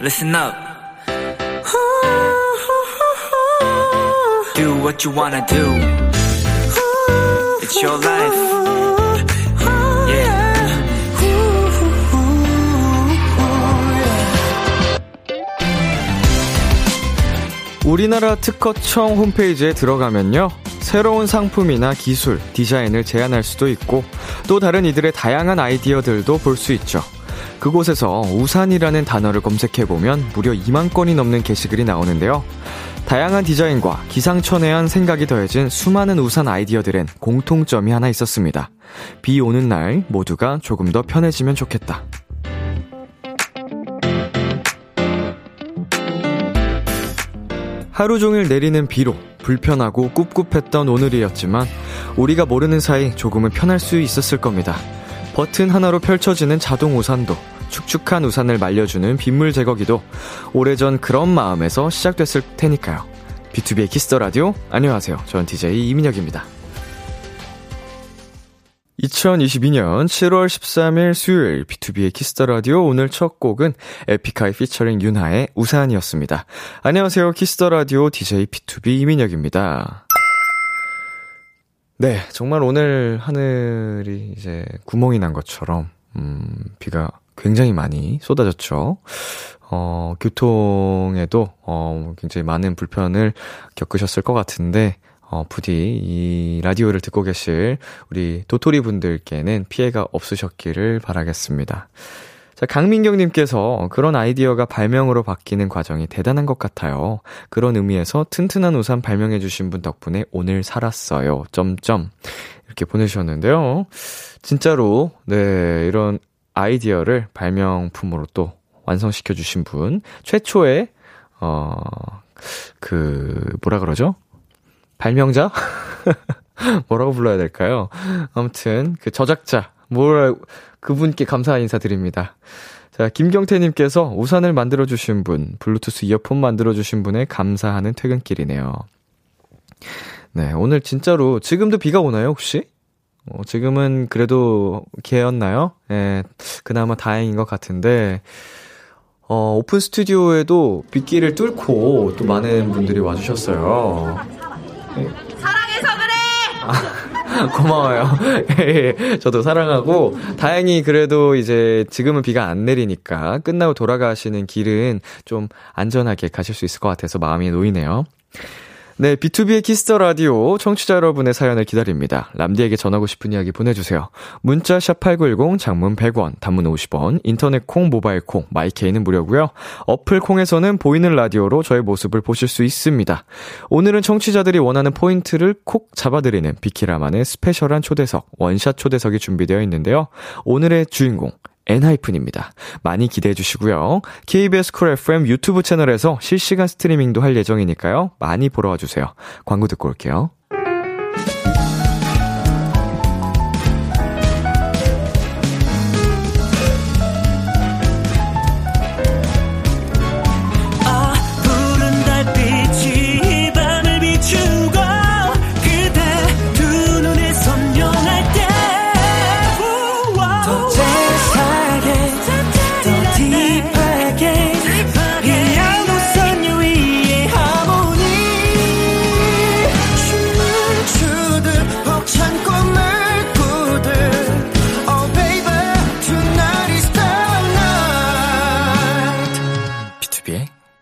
listen up. Do what you wanna do. It's your life. Yeah. 우리나라 특허청 홈페이지에 들어가면요. 새로운 상품이나 기술, 디자인을 제안할 수도 있고 또 다른 이들의 다양한 아이디어들도 볼 수 있죠. 그곳에서 우산이라는 단어를 검색해보면 무려 2만 건이 넘는 게시글이 나오는데요. 다양한 디자인과 기상천외한 생각이 더해진 수많은 우산 아이디어들엔 공통점이 하나 있었습니다. 비 오는 날 모두가 조금 더 편해지면 좋겠다. 하루 종일 내리는 비로 불편하고 꿉꿉했던 오늘이었지만 우리가 모르는 사이 조금은 편할 수 있었을 겁니다. 버튼 하나로 펼쳐지는 자동 우산도 축축한 우산을 말려주는 빗물 제거기도 오래전 그런 마음에서 시작됐을 테니까요. B2B의 키스터 라디오 안녕하세요. 저는 DJ 이민혁입니다. 2022년 7월 13일 수요일 B2B의 키스터 라디오 오늘 첫 곡은 에픽하이 피처링 윤하의 우산이었습니다. 안녕하세요. 키스터 라디오 DJ B2B 이민혁입니다. 네, 정말 오늘 하늘이 이제 구멍이 난 것처럼 음, 비가 굉장히 많이 쏟아졌죠. 어, 교통에도 어, 굉장히 많은 불편을 겪으셨을 것 같은데 어, 부디 이 라디오를 듣고 계실 우리 도토리 분들께는 피해가 없으셨기를 바라겠습니다. 자, 강민경님께서 그런 아이디어가 발명으로 바뀌는 과정이 대단한 것 같아요. 그런 의미에서 튼튼한 우산 발명해주신 분 덕분에 오늘 살았어요. 점점. 이렇게 보내주셨는데요. 진짜로, 네, 이런 아이디어를 발명품으로 또 완성시켜주신 분. 최초의, 어, 그, 뭐라 그러죠? 발명자? 뭐라고 불러야 될까요? 아무튼, 그 저작자, 뭐라, 그분께 감사 인사드립니다. 자, 김경태님께서 우산을 만들어주신 분, 블루투스 이어폰 만들어주신 분에 감사하는 퇴근길이네요. 네, 오늘 진짜로, 지금도 비가 오나요, 혹시? 어, 지금은 그래도 개였나요? 예, 그나마 다행인 것 같은데, 어, 오픈 스튜디오에도 빗길을 뚫고 또 많은 분들이 와주셨어요. 사랑해서 그래! 아, 고마워요. 예, 저도 사랑하고, 다행히 그래도 이제 지금은 비가 안 내리니까 끝나고 돌아가시는 길은 좀 안전하게 가실 수 있을 것 같아서 마음이 놓이네요. 네, B2B의 키스터 라디오 청취자 여러분의 사연을 기다립니다. 람디에게 전하고 싶은 이야기 보내주세요. 문자 샵8910 장문 100원, 단문 50원, 인터넷 콩, 모바일 콩, my K는 무료고요. 어플 콩에서는 보이는 라디오로 저의 모습을 보실 수 있습니다. 오늘은 청취자들이 원하는 포인트를 콕 잡아드리는 비키라만의 special한 초대석, one shot 초대석이 준비되어 있는데요. 오늘의 주인공, 엔하이픈입니다. 많이 기대해 주시고요. KBS Cool FM 유튜브 채널에서 실시간 streaming도 할 예정이니까요. 많이 보러 와주세요. 광고 듣고 올게요.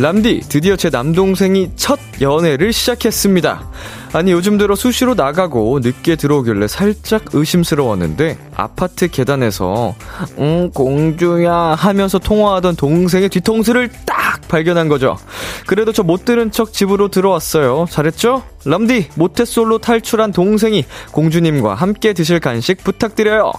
람디, 드디어 제 남동생이 첫 연애를 시작했습니다. 아니, 요즘 들어 수시로 나가고 늦게 들어오길래 살짝 의심스러웠는데, 아파트 계단에서, 응, 공주야 하면서 통화하던 동생의 뒤통수를 딱 발견한 거죠. 그래도 저 못 들은 척 집으로 들어왔어요. 잘했죠? 람디, 모태솔로 탈출한 동생이 공주님과 함께 드실 간식 부탁드려요.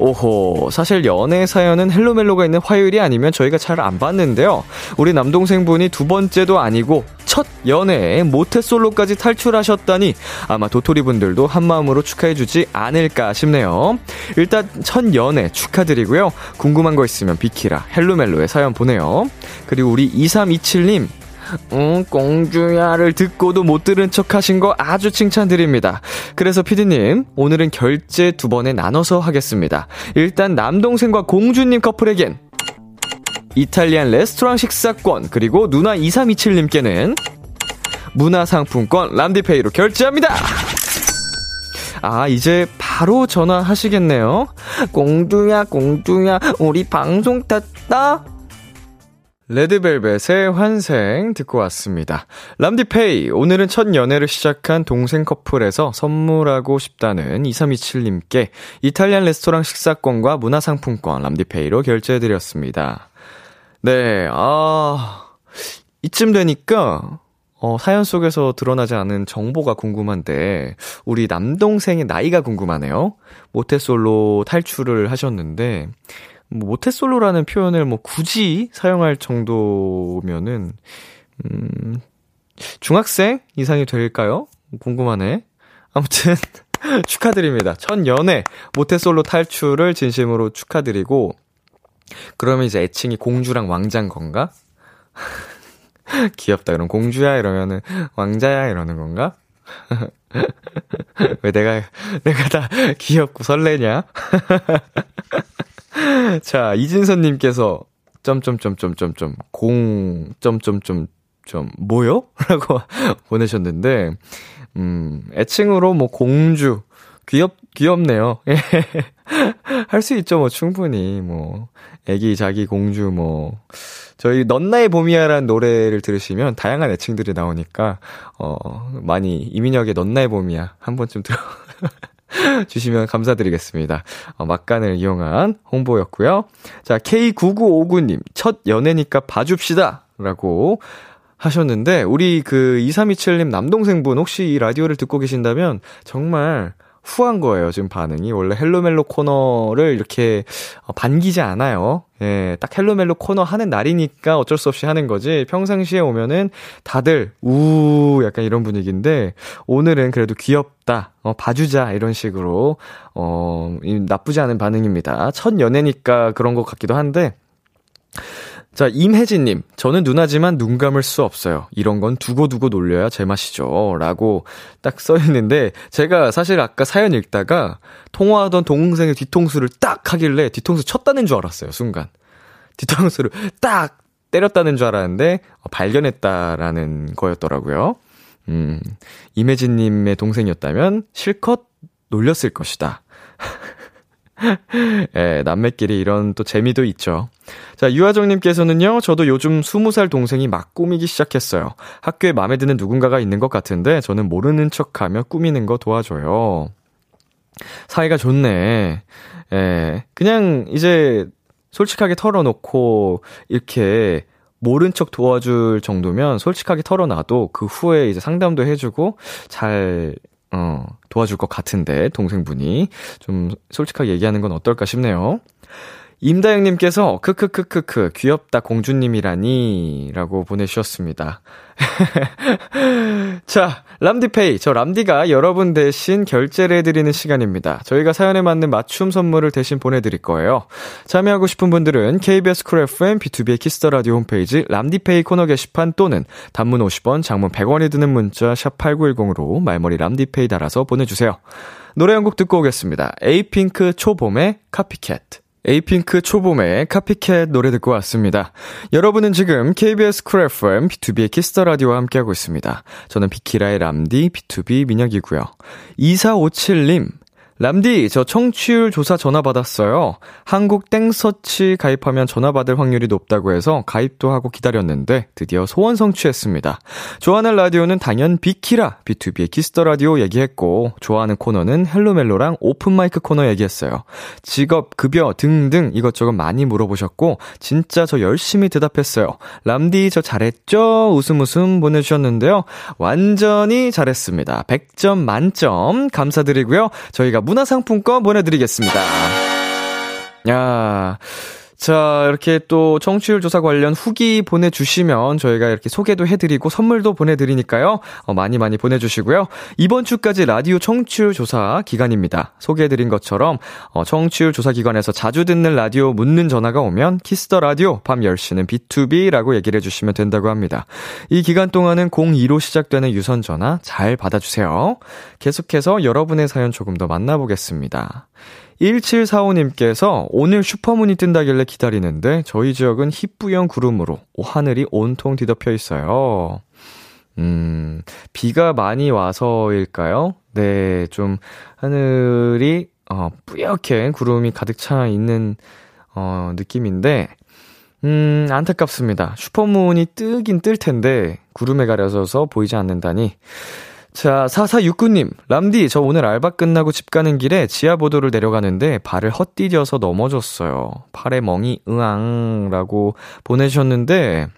오호, 사실 연애 사연은 헬로멜로가 있는 화요일이 아니면 저희가 잘 안 봤는데요. 우리 남동생분이 두 번째도 아니고 첫 연애에 모태솔로까지 탈출하셨다니 아마 도토리 분들도 한마음으로 축하해주지 않을까 싶네요. 일단 첫 연애 축하드리고요. 궁금한 거 있으면 비키라 헬로멜로에 사연 보내요. 그리고 우리 2327님 응, 공주야를 듣고도 못 들은 척 하신 거 아주 칭찬드립니다. 그래서 피디님, 오늘은 결제 두 번에 나눠서 하겠습니다. 일단 남동생과 공주님 커플에겐 이탈리안 레스토랑 식사권, 그리고 누나 2327님께는 문화상품권 람디페이로 결제합니다! 아, 이제 바로 전화하시겠네요. 공주야, 공주야, 우리 방송 탔다? 레드벨벳의 환생 듣고 왔습니다. 람디페이, 오늘은 첫 연애를 시작한 동생 커플에서 선물하고 싶다는 2327님께 이탈리안 레스토랑 식사권과 문화상품권 람디페이로 결제해드렸습니다. 네, 아, 이쯤 되니까, 어, 사연 속에서 드러나지 않은 정보가 궁금한데, 우리 남동생의 나이가 궁금하네요. 모태솔로 탈출을 하셨는데, 뭐, 모태솔로라는 표현을 뭐 굳이 사용할 정도면은, 음, 중학생 이상이 될까요? 궁금하네. 아무튼, 축하드립니다. 첫 연애, 모태솔로 탈출을 진심으로 축하드리고, 그러면 이제 애칭이 공주랑 왕자인 건가? 귀엽다. 그럼 공주야 이러면은 왕자야 이러는 건가? 왜 내가 내가 다 귀엽고 설레냐? 자, 이진선님께서 점점점점점점 공 점점점 점 뭐요? 라고 보내셨는데 음 애칭으로 뭐 공주 귀엽 귀엽네요. 할 수 있죠, 뭐 충분히 뭐 애기 자기 공주 뭐 저희 넌나의 봄이야라는 노래를 들으시면 다양한 애칭들이 나오니까 어 많이 이민혁의 넌나의 봄이야 한 번쯤 들어 주시면 감사드리겠습니다. 어, 막간을 이용한 홍보였고요. 자, K9959님, 첫 연애니까 봐줍시다! 라고 하셨는데, 우리 그 2327님 남동생분 혹시 이 라디오를 듣고 계신다면 정말 후한 거예요, 지금 반응이. 원래 헬로멜로 코너를 이렇게 어, 반기지 않아요. 예, 딱 헬로멜로 코너 하는 날이니까 어쩔 수 없이 하는 거지. 평상시에 오면은 다들 우 약간 이런 분위기인데 오늘은 그래도 귀엽다. 어, 봐주자 이런 식으로 어, 나쁘지 않은 반응입니다. 첫 연애니까 그런 것 같기도 한데 자, 임혜진님, 저는 누나지만 눈 감을 수 없어요. 이런 건 두고두고 놀려야 제맛이죠. 라고 딱 써있는데, 제가 사실 아까 사연 읽다가 통화하던 동생의 뒤통수를 딱 하길래 뒤통수 쳤다는 줄 알았어요, 순간. 뒤통수를 딱 때렸다는 줄 알았는데, 어, 발견했다라는 거였더라고요. 음, 임혜진님의 동생이었다면 실컷 놀렸을 것이다. 예, 남매끼리 이런 또 재미도 있죠. 자, 유하정님께서는요, 저도 요즘 20살 동생이 막 꾸미기 시작했어요. 학교에 마음에 드는 누군가가 있는 것 같은데, 저는 모르는 척 하며 꾸미는 거 도와줘요. 사이가 좋네. 예, 그냥 이제 솔직하게 털어놓고, 이렇게 모른 척 도와줄 정도면 솔직하게 털어놔도 그 후에 이제 상담도 해주고 잘 어, 도와줄 것 같은데, 동생분이. 좀 솔직하게 얘기하는 건 어떨까 싶네요. 임다영님께서, 크크크크크, 귀엽다 공주님이라니, 라고 보내주셨습니다. 자, 람디페이. 저 람디가 여러분 대신 결제를 해드리는 시간입니다. 저희가 사연에 맞는 맞춤 선물을 대신 보내드릴 거예요. 참여하고 싶은 분들은 KBS 쿨 FM B2B의 키스터 라디오 홈페이지 람디페이 코너 게시판 또는 단문 50원, 장문 100원이 드는 문자 샵 8910으로 말머리 람디페이 달아서 보내주세요. 노래 한 곡 듣고 오겠습니다. 에이핑크 초봄의 Copycat. 에이핑크 초봄의 Copycat 노래 듣고 왔습니다. 여러분은 지금 KBS 쿨 FM B2B의 키스터 라디오와 함께하고 있습니다. 저는 비키라의 람디 BTOB 민혁이고요. 2457님 람디, 저 청취율 조사 전화 받았어요. 한국 땡서치 가입하면 전화 받을 확률이 높다고 해서 가입도 하고 기다렸는데 드디어 소원 성취했습니다. 좋아하는 라디오는 당연 비키라, B2B의 키스터 라디오 얘기했고, 좋아하는 코너는 헬로멜로랑 open mic 코너 얘기했어요. 직업, 급여 등등 이것저것 많이 물어보셨고, 진짜 저 열심히 대답했어요. 람디, 저 잘했죠? 웃음 웃음 보내주셨는데요. 완전히 잘했습니다. 100점 만점 감사드리고요. 저희가 문화상품권 보내드리겠습니다. 야, 자, 이렇게 또 청취율 조사 관련 후기 보내주시면 저희가 이렇게 소개도 해드리고 선물도 보내드리니까요. 어, 많이 많이 보내주시고요. 이번 주까지 라디오 청취율 조사 기간입니다. 소개해드린 것처럼 어, 청취율 조사 기관에서 자주 듣는 라디오 묻는 전화가 오면 키스터 라디오 밤 10시는 B2B라고 얘기를 해주시면 된다고 합니다. 이 기간 동안은 02로 시작되는 유선 전화 잘 받아주세요. 계속해서 여러분의 사연 조금 더 만나보겠습니다. 1745님께서 오늘 슈퍼문이 뜬다길래 기다리는데 저희 지역은 희뿌연 구름으로 하늘이 온통 뒤덮여 있어요. 음, 비가 많이 와서일까요? 네, 좀 하늘이 어, 뿌옇게 구름이 가득 차 있는 어, 느낌인데 음, 안타깝습니다. 슈퍼문이 뜨긴 뜰 텐데 구름에 가려져서 보이지 않는다니 자, 4469님, 람디, 저 오늘 알바 끝나고 집 가는 길에 지하보도를 내려가는데 발을 헛디뎌서 넘어졌어요. 팔에 멍이 으앙 라고 보내주셨는데,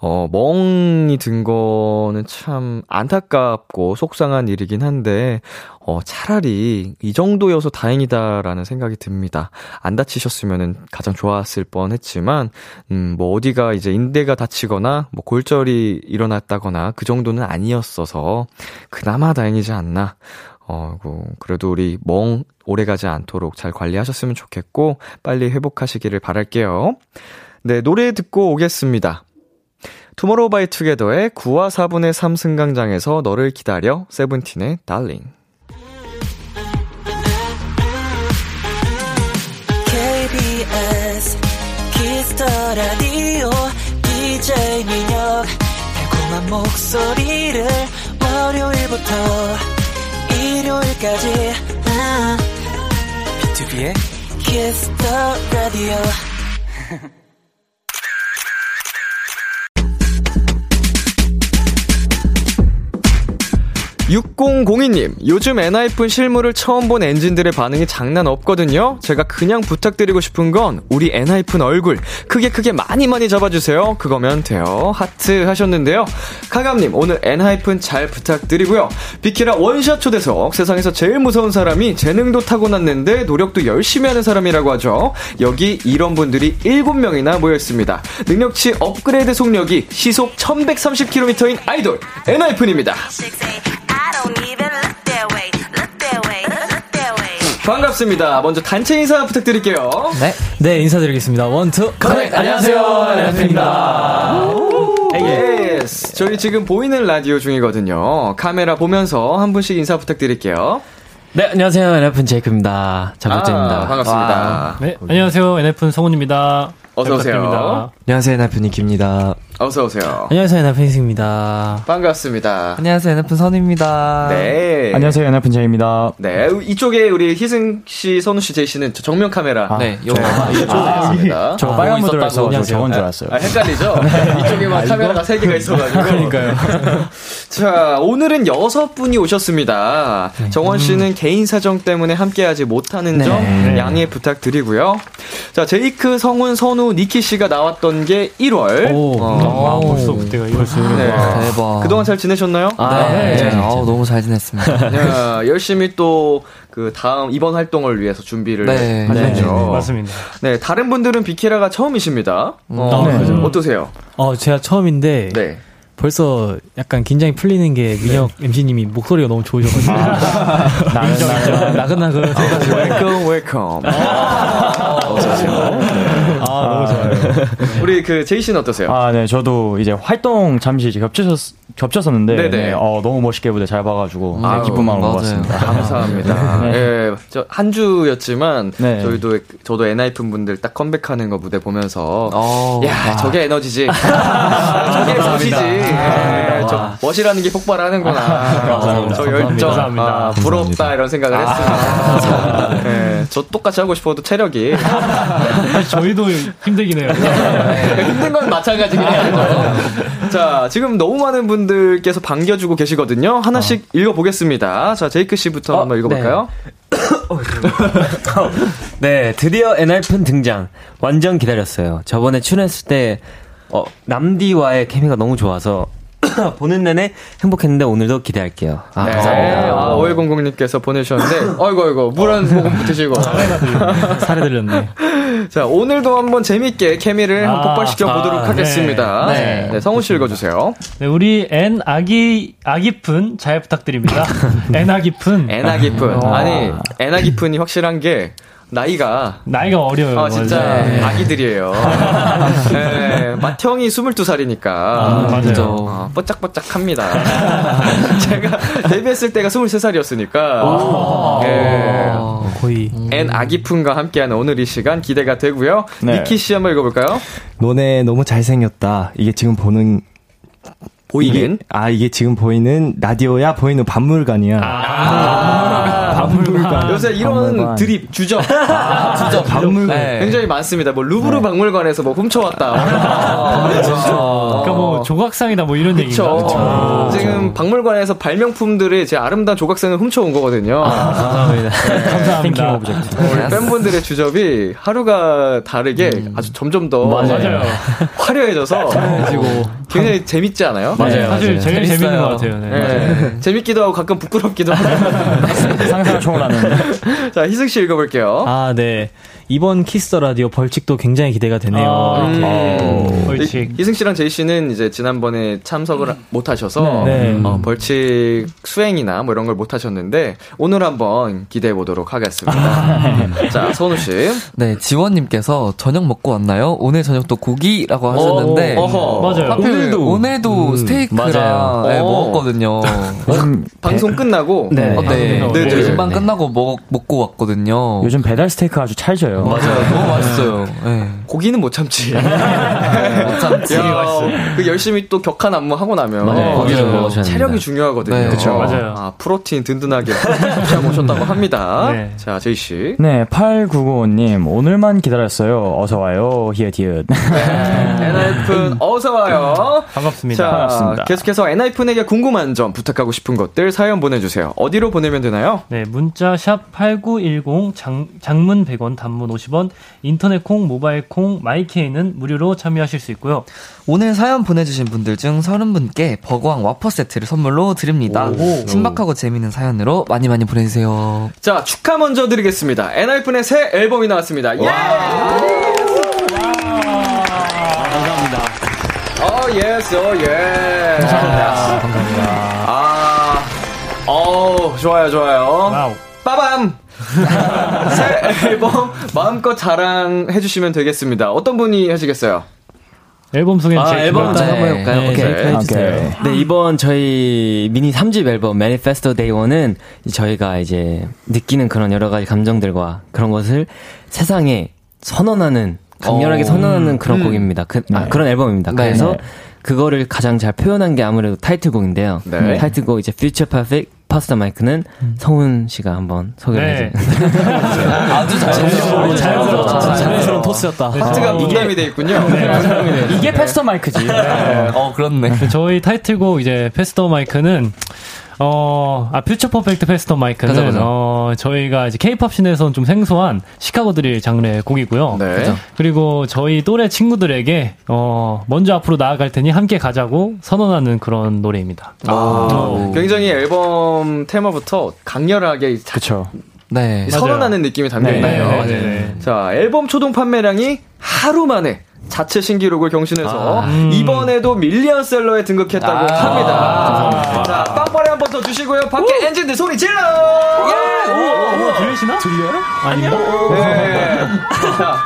어, 멍이 든 거는 참 안타깝고 속상한 일이긴 한데, 어, 차라리 이 정도여서 다행이다라는 생각이 듭니다. 안 다치셨으면 가장 좋았을 뻔 했지만, 음, 뭐 어디가 이제 인대가 다치거나, 뭐 골절이 일어났다거나 그 정도는 아니었어서, 그나마 다행이지 않나. 어, 그래도 우리 멍 오래 가지 않도록 잘 관리하셨으면 좋겠고, 빨리 회복하시기를 바랄게요. 네, 노래 듣고 오겠습니다. 투모로우 바이 투게더의 9와 4분의 3 승강장에서 너를 기다려 세븐틴의 Darling KBS Kiss the Radio DJ 민혁. 달콤한 목소리를 월요일부터 일요일까지. BTOB의 Kiss the Radio 6002님, 요즘 엔하이픈 실물을 처음 본 엔진들의 반응이 장난 없거든요? 제가 그냥 부탁드리고 싶은 건 우리 엔하이픈 얼굴 크게 크게 많이 많이 잡아주세요. 그거면 돼요. 하트 하셨는데요. 카감님, 오늘 엔하이픈 잘 부탁드리고요. 비키라 one shot 초대석, 세상에서 제일 무서운 사람이 재능도 타고났는데 노력도 열심히 하는 사람이라고 하죠. 여기 이런 분들이 7명이나 모여있습니다. 능력치 업그레이드 속력이 시속 1130km인 아이돌, 엔하이픈입니다. 반갑습니다. 먼저 단체 인사 부탁드릴게요. 네. 네, 인사드리겠습니다. One, two, connect! 안녕하세요. 엔하이픈입니다. Yes. 저희 지금 보이는 라디오 중이거든요. 카메라 보면서 한 분씩 인사 부탁드릴게요. 네, 안녕하세요. 엔하이픈 제이크입니다. 장국재입니다. 아, 반갑습니다. 네, 안녕하세요. 엔하이픈 성훈입니다. 어서오세요. 안녕하세요. 엔하이픈 니키입니다. 어서 오세요. 안녕하세요. 엔하이픈 희승입니다. 반갑습니다. 안녕하세요. 엔하이픈 선우입니다. 네. 안녕하세요, 엔하이픈 제이입니다. 네. 이쪽에 우리 희승 씨, 선우 씨, 제이 씨는 저 정면 카메라. 네, 요거. 아, 있습니다. 저 빨간 있었다고. 모드라서 저 안녕하세요. 저건 줄 알았어요. 아, 헷갈리죠? 이쪽에만 카메라가 세 개가 있어가지고. 그러니까요. 자, 오늘은 여섯 분이 오셨습니다. 정원 씨는 개인 사정 때문에 함께하지 못하는 네. 점 네. 양해 부탁드리고요. 자, 제이크, 성훈, 선우, 니키 씨가 나왔던 게 1월. 오. 아, 벌써 그때가 이랬어요. 네. 대박. 그동안 잘 지내셨나요? 아, 네. 네. 아우, 너무 잘 지냈습니다. 야, 열심히 또 그 다음 이번 활동을 위해서 준비를 네. 하셨죠. 네, 맞습니다. 네, 다른 분들은 비키라가 처음이십니다. 어, 네. 그죠? 어떠세요? 어, 제가 처음인데 네. 벌써 약간 긴장이 풀리는 게 민혁 MC님이 목소리가 너무 좋으셔가지고 나긋나긋 welcome welcome. 어서오세요. 아 너무 좋아요. 우리 그 제이 씨는 어떠세요? 아, 네, 저도 이제 활동 잠시 이제 겹쳤, 겹쳤었는데, 네네. 네, 어, 너무 멋있게 무대 잘 봐가지고, 네, 아유, 기쁜 마음으로 맞아요. 왔습니다. 감사합니다. 네. 예, 저한 주였지만 네. 저희도 저도 엔하이픈 분들 딱 컴백하는 거 무대 보면서 어. 야 저게 에너지지, 저게 멋이지, 예, 저 멋이라는 게 폭발하는구나. 감사합니다. 저 열정, 감사합니다. 아, 부럽다 이런 생각을 했습니다. 예, 저 똑같이 하고 싶어도 체력이 저희도 힘들긴 해요. 힘든 건 마찬가지긴 해요. 자, 지금 너무 많은 분들 께서 반겨주고 계시거든요. 하나씩 읽어보겠습니다. 자, 제이크 씨부터 한번 읽어볼까요? 네, 드디어 엔하이픈 등장. 완전 기다렸어요. 저번에 출연했을 때, 어, 남디와의 케미가 너무 좋아서, 보는 내내 행복했는데 오늘도 기대할게요. 아, 네. 감사합니다. 아, 5100님께서 보내주셨는데, 어이구, 어이구, 물한 모금 드시고. 살에 들렸네. 자, 오늘도 한번 재밌게 케미를 한번 아, 폭발시켜 보도록 아, 하겠습니다. 네. 네. 성훈 씨 읽어 주세요. 네, 우리 N 아기 아기푼 잘 부탁드립니다. N 아기푼 애나 깊은. 어. 아니, 애나 깊은이 확실한 게, 나이가 나이가 어려요. 어, 진짜 원래. 아기들이에요. 네, 맏형이 22살이니까. 맞아요. 그죠. 어, 뽀짝뽀짝합니다. 제가 데뷔했을 때가 23살이었으니까. 네. 어, 거의. 엔하이픈과 함께하는 오늘 이 시간 기대가 되고요. 네. 니키 씨 한번 읽어볼까요? 너네 너무 잘생겼다. 이게 지금 보는 보이긴? 이게- 아 이게 지금 보이는 라디오야 보이는 박물관이야. 박물관. 요새 이런 박물관. 드립 주죠. 진짜 박물관. 네. 굉장히 많습니다. 뭐 루브르 박물관에서 뭐 훔쳐왔다. 그러니까 뭐 조각상이다 뭐 이런 얘기인가? 그렇죠. 지금 박물관에서 발명품들의 제 아름다운 조각상을 훔쳐온 거거든요. 감사합니다. 감사합니다. 우리 팬분들의 주접이 하루가 다르게 아주 점점 더 맞아요. 화려해져서 굉장히 재밌지 않아요? 맞아요. 사실 제일 재밌어요. 재밌는 것 같아요. 네. 네. 재밌기도 하고 가끔 부끄럽기도 하고. 상상 초월하는. 자, 희승 씨 읽어볼게요. 아, 네. 이번 Kiss the Radio 벌칙도 굉장히 기대가 되네요. 아, 음. 어, 벌칙. 이- 희승 씨랑 제이 씨는 이제 지난번에 참석을 못 하셔서 네. 어, 벌칙 수행이나 뭐 이런 걸 못 하셨는데 오늘 한번 기대해 보도록 하겠습니다. 자, 선우 씨. 네, 지원 님께서 저녁 먹고 왔나요? 오늘 저녁도 고기라고 하셨는데. 어허. 맞아요. 하필 오늘도, 오늘도 스테이크랑 맞아요. 네, 어. 먹었거든요. 요즘, 방송 끝나고 네. 어, 네. 네, 네. 저희 반 끝나고 먹, 먹고 왔거든요. 요즘 배달 스테이크 아주 찰져요. 맞아요. 너무 맛있어요. 네. 고기는 못 참지. 못 참지. 야, 그 열심히 또 격한 안무 하고 나면 맞아요. 고기를 맞아요. 먹으셔야 체력이 됩니다. 중요하거든요. 네, 그쵸. 맞아요. 아, protein 든든하게 오셨다고 합니다. 네. 자, 제이 씨. 네, 8995님, 오늘만 기다렸어요. 어서 와요. 히읗, 히읗. 엔하이픈 어서 와요. 반갑습니다. 자, 반갑습니다. 계속해서 엔하이픈에게 궁금한 점, 부탁하고 싶은 것들 사연 보내주세요. 어디로 보내면 되나요? 네, 문자 샵 8910 장, 장문 100원, 단문 50원, 인터넷 콩, 모바일 콩, My K는 무료로 참여하실 수 있고요. 오늘 사연 보내주신 분들 중 30분께 버거왕 와퍼 세트를 선물로 드립니다. 신박하고 재밌는 사연으로 많이 많이 보내주세요. 자, 축하 먼저 드리겠습니다. 엔하이픈의 새 앨범이 나왔습니다. 예! 감사합니다. 어, yes, 어, yeah. 감사합니다. 감사합니다. 아, 어, 좋아요, 좋아요. Wow. 빠밤! 새 앨범 마음껏 자랑해주시면 되겠습니다. 어떤 분이 하시겠어요? 앨범 소개 아, 제일 앨범 기대가 한번 해볼까요? 네, 오케이. 네, 해주세요. 네, 이번 저희 미니 3집 앨범 Manifesto Day 1은 저희가 이제 느끼는 그런 여러 가지 감정들과 그런 것을 세상에 선언하는, 강렬하게 어. 선언하는 그런 곡입니다. 그, 아, 그런 앨범입니다. 네. 그래서 그거를 가장 잘 표현한 게 아무래도 타이틀곡인데요. 네. 타이틀곡 이제 Future Perfect Pass the MIC는 성훈 씨가 한번 소개를 네. 해주세요. 아주 자연스러워. 자연스러운, 자연스러운 토스였다. 파트가 분담이 돼 있군요. 이게 Pass the MIC지. 어, 그렇네. 저희 타이틀곡 이제 Pass the MIC는 어, 아, Future Perfect Pass the MIC는, 그죠, 그죠. 어, 저희가 이제 케이팝 scene에서는 좀 생소한 시카고 드릴 장르의 곡이고요. 네. 그리고 저희 또래 친구들에게, 어, 먼저 앞으로 나아갈 테니 함께 가자고 선언하는 그런 노래입니다. 아, 굉장히 앨범 테마부터 강렬하게 자- 그쵸. 네. 선언하는 느낌이 담겨 네, 있네요. 네, 네, 네. 자, 앨범 초동 판매량이 하루 만에 자체 신기록을 경신해서 이번에도 밀리언셀러에 등극했다고 합니다. 자, 빵빠레 한 번 더 주시고요. 밖에 엔진들 소리 질러! 예! 오, 들리시나? 들려요? 아닌가? 네. 자,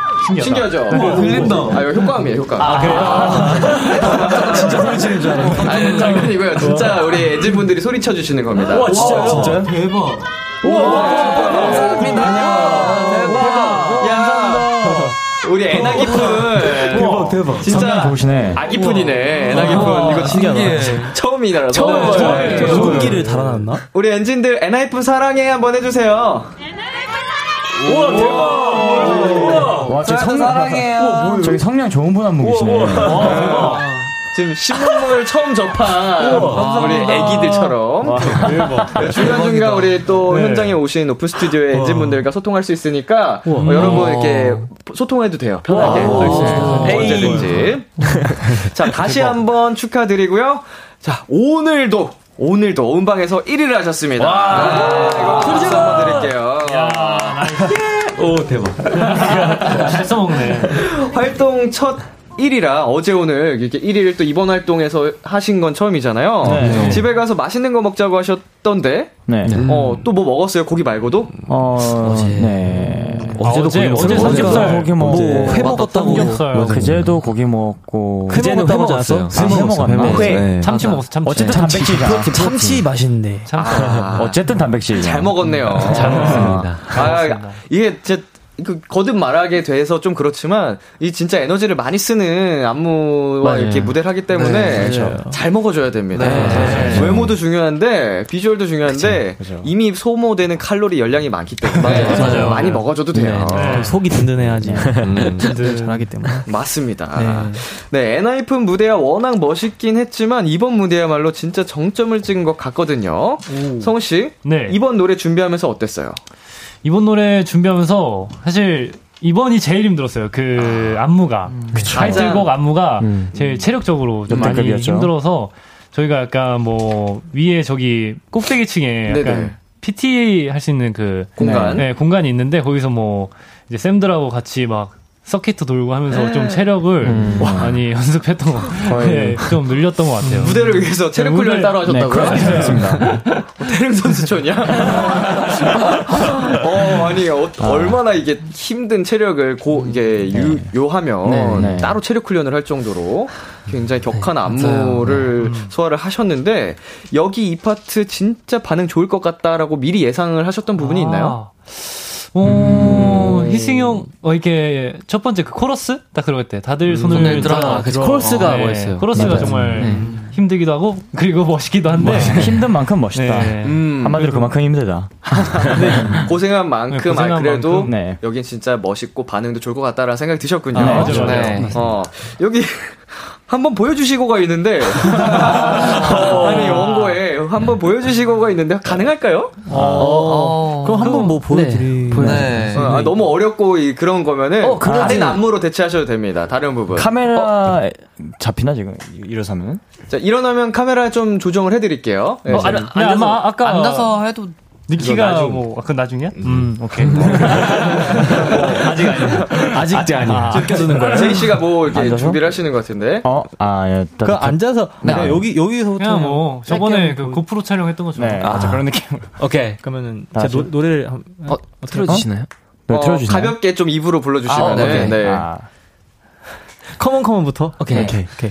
신기하죠? 들린다. 아, 이거 효과음이에요, 효과음. 아, 그래요? 진짜 소리 치는 줄 알았어. 아니, 장난이고요. 진짜 우리 엔진분들이 소리 쳐주시는 겁니다. 와, 진짜요? 진짜요? 대박. 감사합니다. 야, 우리 애나기푼. 대박, 대박. 진짜 좋으시네. 아기 푼이네. 애나기푼. 이거 신기해. 처음이라서. 처음 네. 소음기를 달아놨나? 우리 엔진들 애나이푼 사랑해 한번 해주세요. 우와, 대박. 와, 저기 저희도 사랑해요. 저기 성량 좋은 분 한 분 계시네. 지금 신문물 처음 접한 우리 애기들처럼. 네, 중간중간 우리 또 현장에 오신 오픈 스튜디오의 엔진분들과 소통할 수 있으니까 어, 여러분 이렇게 소통해도 돼요. 편하게. 네, 언제든지. 자 다시 한번 축하드리고요. 자 오늘도 오늘도 음방에서 1위를 하셨습니다. 아, 이거 박수 한번 드릴게요. 오, 대박. 잘 써먹네. 활동 첫 1이라 어제 오늘 이렇게 1일 또 이번 활동에서 하신 건 처음이잖아요. 네. 집에 가서 맛있는 거 먹자고 하셨던데. 네. 어, 또 뭐 먹었어요? 고기 말고도? 어, 네. 어제도 어제, 고기 어제 삼겹살 고기 먹고 뭐회 먹었다고 삼겹살. 그제도 고기 먹고 그제는 회 먹었어요. 회 먹었나? 회. 참치 먹었어. 참치. 어쨌든 단백질이잖아. 참치 맛있는데. 참치. 어쨌든 단백질. 잘 먹었네요. 잘 먹었습니다. 아, 이게 제, 그 거듭 말하게 돼서 좀 그렇지만 이 진짜 에너지를 많이 쓰는 안무와 맞아요. 이렇게 무대를 하기 때문에 네, 맞아요. 잘 먹어줘야 됩니다. 네. 네. 외모도 중요한데 비주얼도 중요한데 그쵸, 그쵸. 이미 소모되는 칼로리 열량이 많기 때문에 맞아요. 많이 먹어줘도 돼요. 네. 속이 든든해야지. 음. 든든 잘하기 때문에. 맞습니다. 네, 엔하이픈 무대가 워낙 멋있긴 했지만 이번 무대야말로 진짜 정점을 찍은 것 같거든요. 성우 씨, 네. 이번 노래 준비하면서 어땠어요? 이번 노래 준비하면서 사실 이번이 제일 힘들었어요. 그 안무가 타이틀곡 안무가 제일 체력적으로 좀 많이. 힘들어서 저희가 약간 뭐 위에 저기 꼭대기층에 약간 네네. PT 할 수 있는 그 공간? 네, 공간이 있는데 거기서 뭐 이제 쌤들하고 같이 막 서킷도 돌고 하면서 좀 체력을 많이 연습했던 거, 네, 좀 늘렸던 것 같아요. 무대를 위해서 체력 네, 훈련 따로 네, 하셨다고요? 그렇습니다. 태릉 선수촌이야? 어, 아니, 어, 얼마나 이게 힘든 체력을 고, 이게 유, 요하면 네, 네. 따로 체력 훈련을 할 정도로 굉장히 격한 안무를 소화를 하셨는데, 여기 이 파트 진짜 반응 좋을 것 같다라고 미리 예상을 하셨던 부분이 있나요? 아. 어, 희승이 형, 어, 이렇게, 첫 번째 그 코러스? 딱 들어갈 때, 다들 손을 손을 들어, 들어- 아, 그치, 코러스가 네, 멋있어요. 코러스가 맞아요. 정말 힘들기도 하고, 그리고 멋있기도 한데. 힘든 만큼 멋있다. 네. 음, 한마디로 그만큼 힘들다. 고생한 만큼, 네, 고생한 아, 그래도 만큼. 네. 여긴 진짜 멋있고 반응도 좋을 것 같다라는 생각이 드셨군요. 아, 맞아요, 맞아요. 네. 어, 여기 한번 보여주시고가 있는데 아니 원고에 한번 보여주시고가 있는데 가능할까요? 어, 그럼 한번 뭐 보여드리. 네. 어, 아, 너무 어렵고 이, 그런 거면은 어. 다른 안무로 대체하셔도 됩니다. 다른 부분. 카메라 잡히나 지금 일어서면? 자, 일어나면 카메라 좀 조정을 해드릴게요. 네, 어. 아니, 아니, 아마 아까. 앉아서 해도 니키가 나중. 뭐, 아까 나중이야? 음, 오케이. 아직 아니야. 아직도 아니야. 아껴두는 거야. 제이 씨가 뭐 이렇게 앉아서? 준비를 하시는 것 같은데. 어, 아, 예. 따- 그 따- 앉아서 네. 그냥 여기 여기서부터 그냥 뭐, 저번에 그 짧게 고프로 촬영했던 것처럼. 네, 맞아, 그런 느낌. 오케이. 그러면은 다제 노, 노래를 한, 어, 틀어주시나요? 네, 어, 틀어주시나요? 가볍게 좀 입으로 불러주시면 아, 네. 오케이. 네. 아, Come on, come on부터. 오케이. 오케이. 오케이.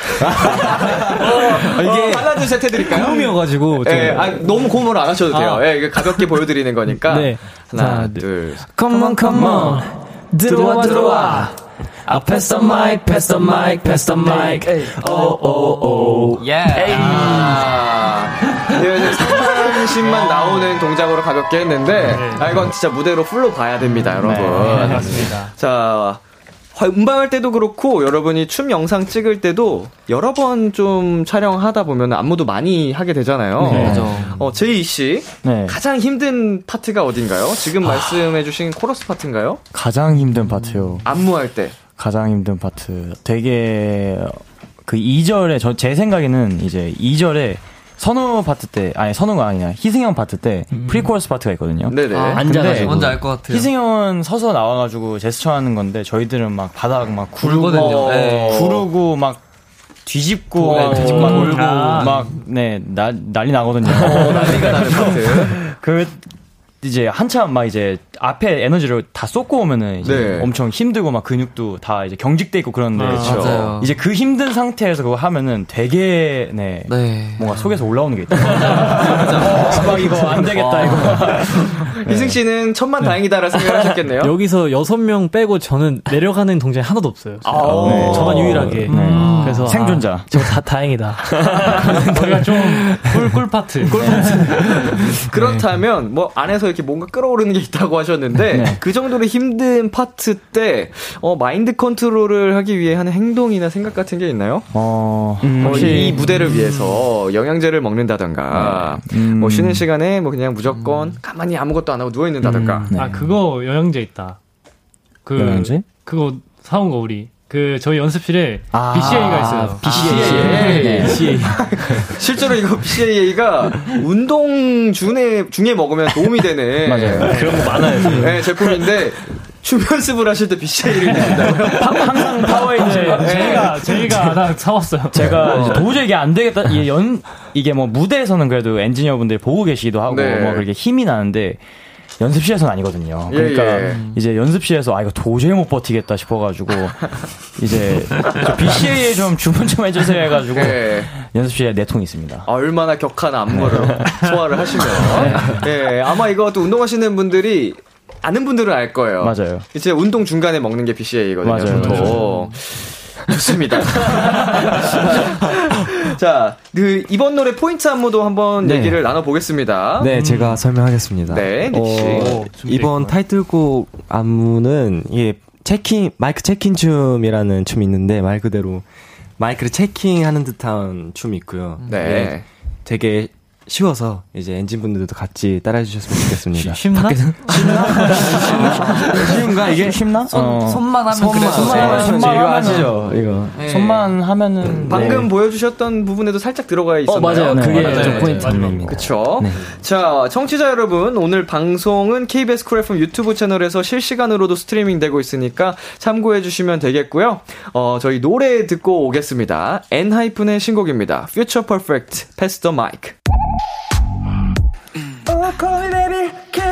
세. 이게 하나 둘셋 해드릴까요? 꿈이어가지고. 좀- 예, 아, 너무 고무를 안 하셔도 돼요. 아. 예, 이게 가볍게 보여드리는 거니까. 네. 하나, 자, 둘. Come on, come on. 들어와, 들어와. I pass the mic, pass the mic, pass the mic. Oh, oh, oh. 예. 아, 네, 상반신만 나오는 동작으로 가볍게 했는데, 아, 이건 진짜 무대로 full로 봐야 됩니다, 여러분. 네, 맞습니다. 자, 화- 음방할 때도 그렇고, 여러분이 춤 영상 찍을 때도 여러 번 좀 촬영하다 보면 안무도 많이 하게 되잖아요. 네. 맞아. 어, 제이 씨, 네. 가장 힘든 파트가 어딘가요? 지금 말씀해주신 코러스 파트인가요? 가장 힘든 파트요. 안무할 때. 가장 힘든 파트. 되게 그 2절에 저 제 생각에는 이제 2절에 선우 파트 때 아니 선우가 아니라 희승형 파트 때 pre-chorus 파트가 있거든요. 네네. 앉아가지고. 뭔지 알 것 같아요. 희승형은 서서 나와가지고 제스처 하는 건데 저희들은 막 바닥 막 구르고 굴거든요. 네. 구르고 막 뒤집고 네, 막 뒤집고 막 돌고. 막네 난리 나거든요. 난리가 나는 파트. 그 이제 한참 막 이제 앞에 에너지를 다 쏟고 오면은 이제 네. 엄청 힘들고 막 근육도 다 이제 경직돼 있고 그런데. 맞아요. 이제 그 힘든 상태에서 그거 하면은 되게 네, 네. 뭔가 속에서 올라오는 게 있다. 막 이거 안 되겠다 이거. 희승 씨는 천만 다행이다라는 생각을 하셨겠네요. 여기서 여섯 명 빼고 저는 내려가는 동작이 하나도 없어요. 아오. 네. 저만 유일하게. 네. 그래서 생존자. 아, 저다 다행이다. 저희가 좀 꿀, 꿀 파트. 꿀 파트. 그렇다면 뭐 안에서 이렇게 뭔가 끓어오르는 게 있다고 하셨는데 네. 그 정도로 힘든 파트 때 어, 마인드 컨트롤을 하기 위해 하는 행동이나 생각 같은 게 있나요? 어, 어, 혹시 이 무대를 위해서 영양제를 먹는다던가 음. 뭐 쉬는 시간에 뭐 그냥 무조건 가만히 아무것도 안 하고 누워 있는다던가 네. 아, 그거 영양제 있다. 그, 영양제? 그거 사온 거, 우리. 그 저희 연습실에 아, BCAA가 있어요. BCAA. 네. BCAA. 실제로 이거 BCAA가 운동 중에 중에 먹으면 도움이 되는 맞아요. 그런 거 많아요. 네, 제품인데 춤 연습을 하실 때 BCAA를 드신다고요? 항상 파워에이드. 네, 제가, 제가 하나 사왔어요. 제가 도저히 이게 안 되겠다. 이게 연, 이게 뭐 무대에서는 그래도 엔진분들이 보고 계시기도 하고, 네. 뭐 그렇게 힘이 나는데, 연습실에서는 아니거든요. 그러니까 예, 예. 이제 연습실에서 아 이거 도저히 못 버티겠다 싶어가지고 이제 저 BCA에 좀 주문 좀 해주세요 해가지고 예. 연습실에 네 통이 있습니다. 아, 얼마나 격한 안무를 소화를 하시면. 예, 아마 이거 또 운동하시는 분들이 아는 분들은 알 거예요. 맞아요. 이제 운동 중간에 먹는 게 BCA거든요. 맞아요, 보통. 좋습니다. 자, 그 이번 노래 포인트 안무도 한번 네. 얘기를 나눠보겠습니다. 네, 제가 설명하겠습니다. 네. 어, 이번 타이틀곡 안무는 이게 checking mic checking 춤이라는 춤이 있는데 말 그대로 마이크를 checking하는 듯한 춤이 있고요. 네. 되게 쉬워서 이제 엔진 분들도 같이 따라해 주셨으면 좋겠습니다. 쉽나? 쉬운가 이게 쉽나? 손, 어. 손만 하면 그래. 손만, 네, 손만 이거 아시죠? 이거. 네. 손만 하면은 방금 네. 보여주셨던 부분에도 살짝 들어가 어, 있었나요? 맞아요. 네, 그게 맞아요. 좀 포인트 맞아요. 네. 자, 청취자 여러분, 오늘 방송은 KBS 쿨 FM 유튜브 채널에서 실시간으로도 스트리밍 되고 있으니까 참고해 주시면 되겠고요. 어, 저희 노래 듣고 오겠습니다. 엔하이픈의 신곡입니다. Future Perfect, Pass the Mic.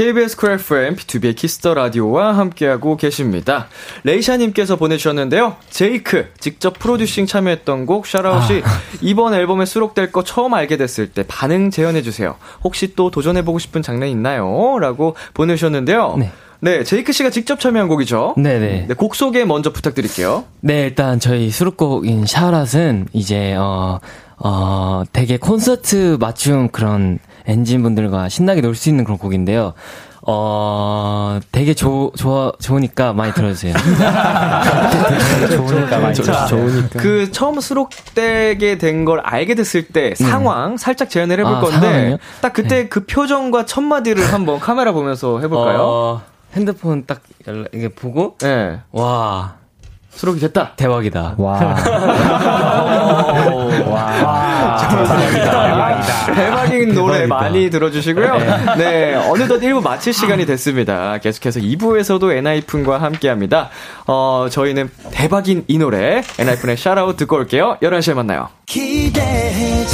KBS 쿨 FM, 비투비의 키스 더 라디오와 함께하고 계십니다. 레이샤님께서 보내주셨는데요. 제이크, 직접 프로듀싱 참여했던 곡 샤라웃이 이번 앨범에 수록될 거 처음 알게 됐을 때 반응 재현해 주세요. 혹시 또 도전해보고 싶은 장르 있나요? 라고 보내주셨는데요. 네. 네, 제이크 씨가 직접 참여한 곡이죠. 네네. 네, 곡 소개 먼저 부탁드릴게요. 네, 일단 저희 수록곡인 Shout Out은 이제 어, 어, 되게 콘서트 맞춤 그런 엔진 분들과 신나게 놀 수 있는 그런 곡인데요. 어, 되게 좋, 좋아, 좋으니까 많이 들어주세요. 좋으니까 많이 자, 좋으니까. 그 처음 수록되게 된 걸 알게 됐을 때 상황 살짝 재현을 해볼 아, 건데 상황이요? 딱 그때 그 표정과 첫 마디를 한번 카메라 보면서 해볼까요? 어, 핸드폰 딱 연락, 이게 보고, 네, 와, 수록이 됐다. 대박이다. 와. 대박인 노래 많이 들어주시고요. 네, 어느덧 1부 마칠 시간이 됐습니다. 계속해서 2부에서도 엔하이픈과 함께 합니다. 어, 저희는 대박인 이 노래 엔하이픈의 샤라웃 듣고 올게요. 11시에 만나요. 기대해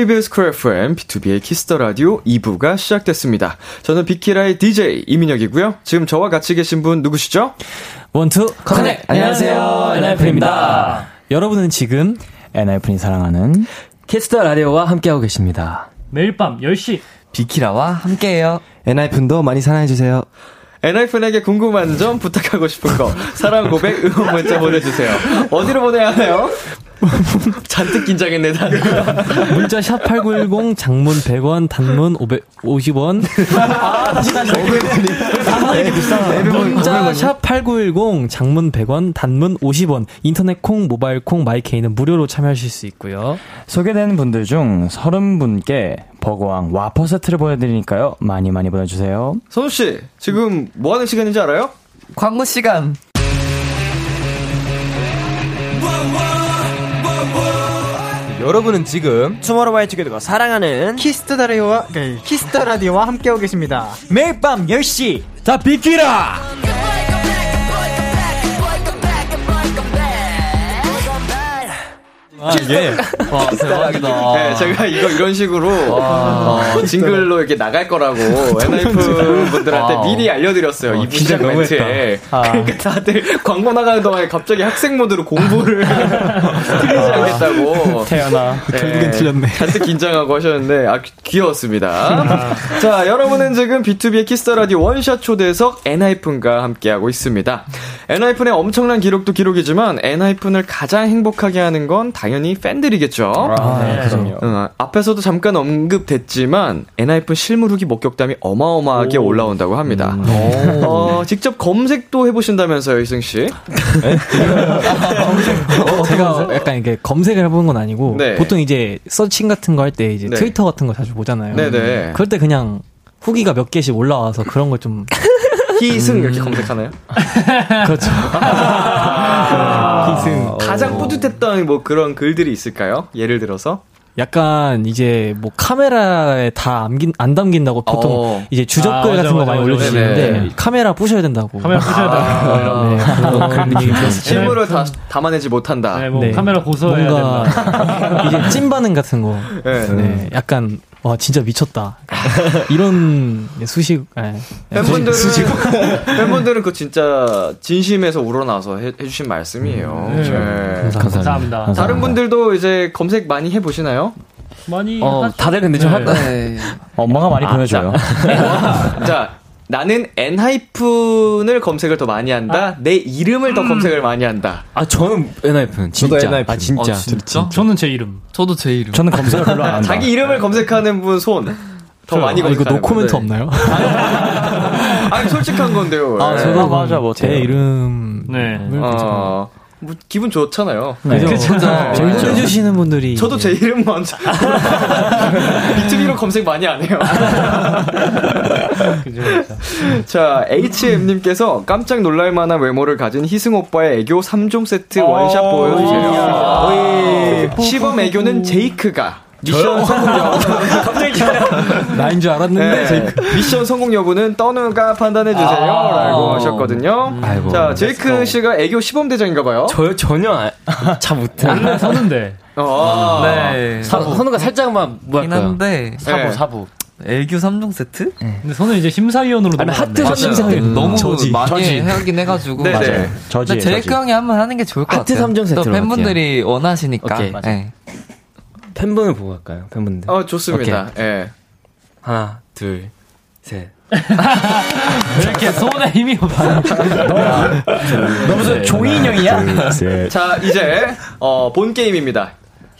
KBS 쿨 FM, 비투비의 키스 더 라디오 2부가 시작됐습니다. 저는 비키라의 DJ 이민혁이고요. 지금 저와 같이 계신 분 누구시죠? One, two, connect. 안녕하세요. 엔하이픈입니다. 여러분은 지금 엔하이픈이 사랑하는 키스 더 라디오와 함께하고 계십니다. 매일 밤 10시 비키라와 함께해요. 엔하이픈도 많이 사랑해주세요. 엔하이픈에게 궁금한 점, 부탁하고 싶은 거, 사랑 고백, 응원 문자 보내주세요. 어디로 보내야 하나요? 잔뜩 긴장했네, 다들. 문자 샵 8910 장문 100원 단문 550원 문자 샵 8910 장문 100원 단문 50원 인터넷 콩 모바일 콩 마이케이는 무료로 참여하실 수 있고요. 소개되는 분들 중 30분께 버거왕 와퍼 세트를 보내드리니까요. 많이 많이 보내주세요. 선우씨, 지금 뭐 하는 시간인지 알아요? 광고 시간. 여러분은 지금 투모로우바이 투게더가 사랑하는 키스 더 라디오와 키스 더 라디오와 함께하고 계십니다. 매일 밤 10시 다 비키라. 아, 이게 와 대박이다. 네, 제가 이거 이런 식으로 어, jingle로 이렇게 나갈 거라고 엔하이픈 분들한테 wow. 미리 알려드렸어요. 이 진짜 분장 멘트에. 아. 그러니까 다들 광고 나가는 동안에 갑자기 학생 모드로 공부를 틀리지 않겠다고. 태연아. 결국엔 틀렸네. 잔뜩 긴장하고 하셨는데 아 귀- 귀여웠습니다. 자, 여러분은 지금 비투비의 키스 더 라디오 원샷 초대석 엔하이픈과 함께하고 있습니다. 엔하이픈의 엄청난 기록도 기록이지만 엔하이픈을 가장 행복하게 하는 건 당연히 팬들이겠죠. 아, 네, 그럼요. 응, 앞에서도 잠깐 언급됐지만 엔하이픈 실물 후기 목격담이 어마어마하게 올라온다고 합니다. 어, 직접 검색도 해보신다면서요, 이승 씨? 어, 제가 약간 이게 검색을 해보는 건 아니고 네. 보통 이제 서칭 같은 거 할 때 이제 네. 트위터 같은 거 자주 보잖아요. 네네. 그럴 때 그냥 후기가 몇 개씩 올라와서 그런 걸좀 희승 음. 이렇게 검색하나요? 그렇죠. 희승. 가장 뿌듯했던 뭐 그런 글들이 있을까요? 예를 들어서? 약간 이제 뭐 카메라에 다 암긴, 안 담긴다고 보통 어. 이제 주적글 아, 같은 거 맞아, 많이 맞아. 올려주시는데 네네. 카메라 부셔야 된다고. 카메라 부셔야 된다. 네, 얘기 들었어요. 실물을 다 담아내지 못한다. 네, 뭐 네. 카메라 고소해야 뭔가 된다. 이제 찐 반응 같은 거. 네. 네, 약간 와 진짜 미쳤다. 이런 수식. 네. 팬분들은 수식. 팬분들은 그 진짜 진심에서 우러나서 해, 해주신 말씀이에요. 네. 네. 감사합니다. 다른 분들도 이제 검색 많이 해보시나요? 많이 어. 다들 근데 좀 네. 할까? 엄마가 많이 보내줘요. 자, 나는 엔하이픈을 검색을 더 많이 한다. 내 이름을 더 검색을 많이 한다. 아, 저는 엔하이픈. 진짜. 저도 엔하이픈. 아, 진짜. 어, 진짜? 저는 제 이름. 저도 제 이름. 저는 검색을 별로 안 한다. 자기 이름을 검색하는 분 손. 더 많이 아, 이거 노코멘트 분. 없나요? 아니 솔직한 건데요. 아, 네. 저도 맞아, 뭐 제? 이름. 네. 어, 뭐 기분 좋잖아요. 네. 그죠? 보내주시는 분들이. 저도 제 이름 먼저 B2B로 검색 많이 안 해요. 그죠, 그죠. 자, HM님께서 깜짝 놀랄 만한 외모를 가진 희승 오빠의 애교 3종 세트 원샷 보여주세요. 시범 애교는 제이크가. 미션 성공 여부. 갑자기 나인 줄 알았는데. 네. 미션 성공 여부는 떠누가 판단해 주세요. 라고 하셨거든요. 아이고. 자, 제이크 씨가 애교 시범 대장인가봐요. 저요, 전혀 아- 잘 못해. 원래 서는데. 어. 네. 선- 선우가 살짝만 뭐? 한데 사부, 네. 사부. 애교 3종 세트? 근데 저는 이제 심사위원으로 아니. 하트 맞아요. 심사위원. 너무 저지. 많이 저지. 하긴 해가지고. 네, 맞아요. 네. 저지에 근데 제이크 저지. 형이 한번 하는 게 좋을 것 하트 같아요. 삼종 또 세트로 팬분들이 원하시니까. 오케이. 네. 팬분을 보고 갈까요? 팬분들. 어, 좋습니다. 예. 하나, 둘, 셋. 왜 이렇게 손에 힘이 없어? 너 무슨 종이 인형이야? 자, 이제, 어, 본 게임입니다.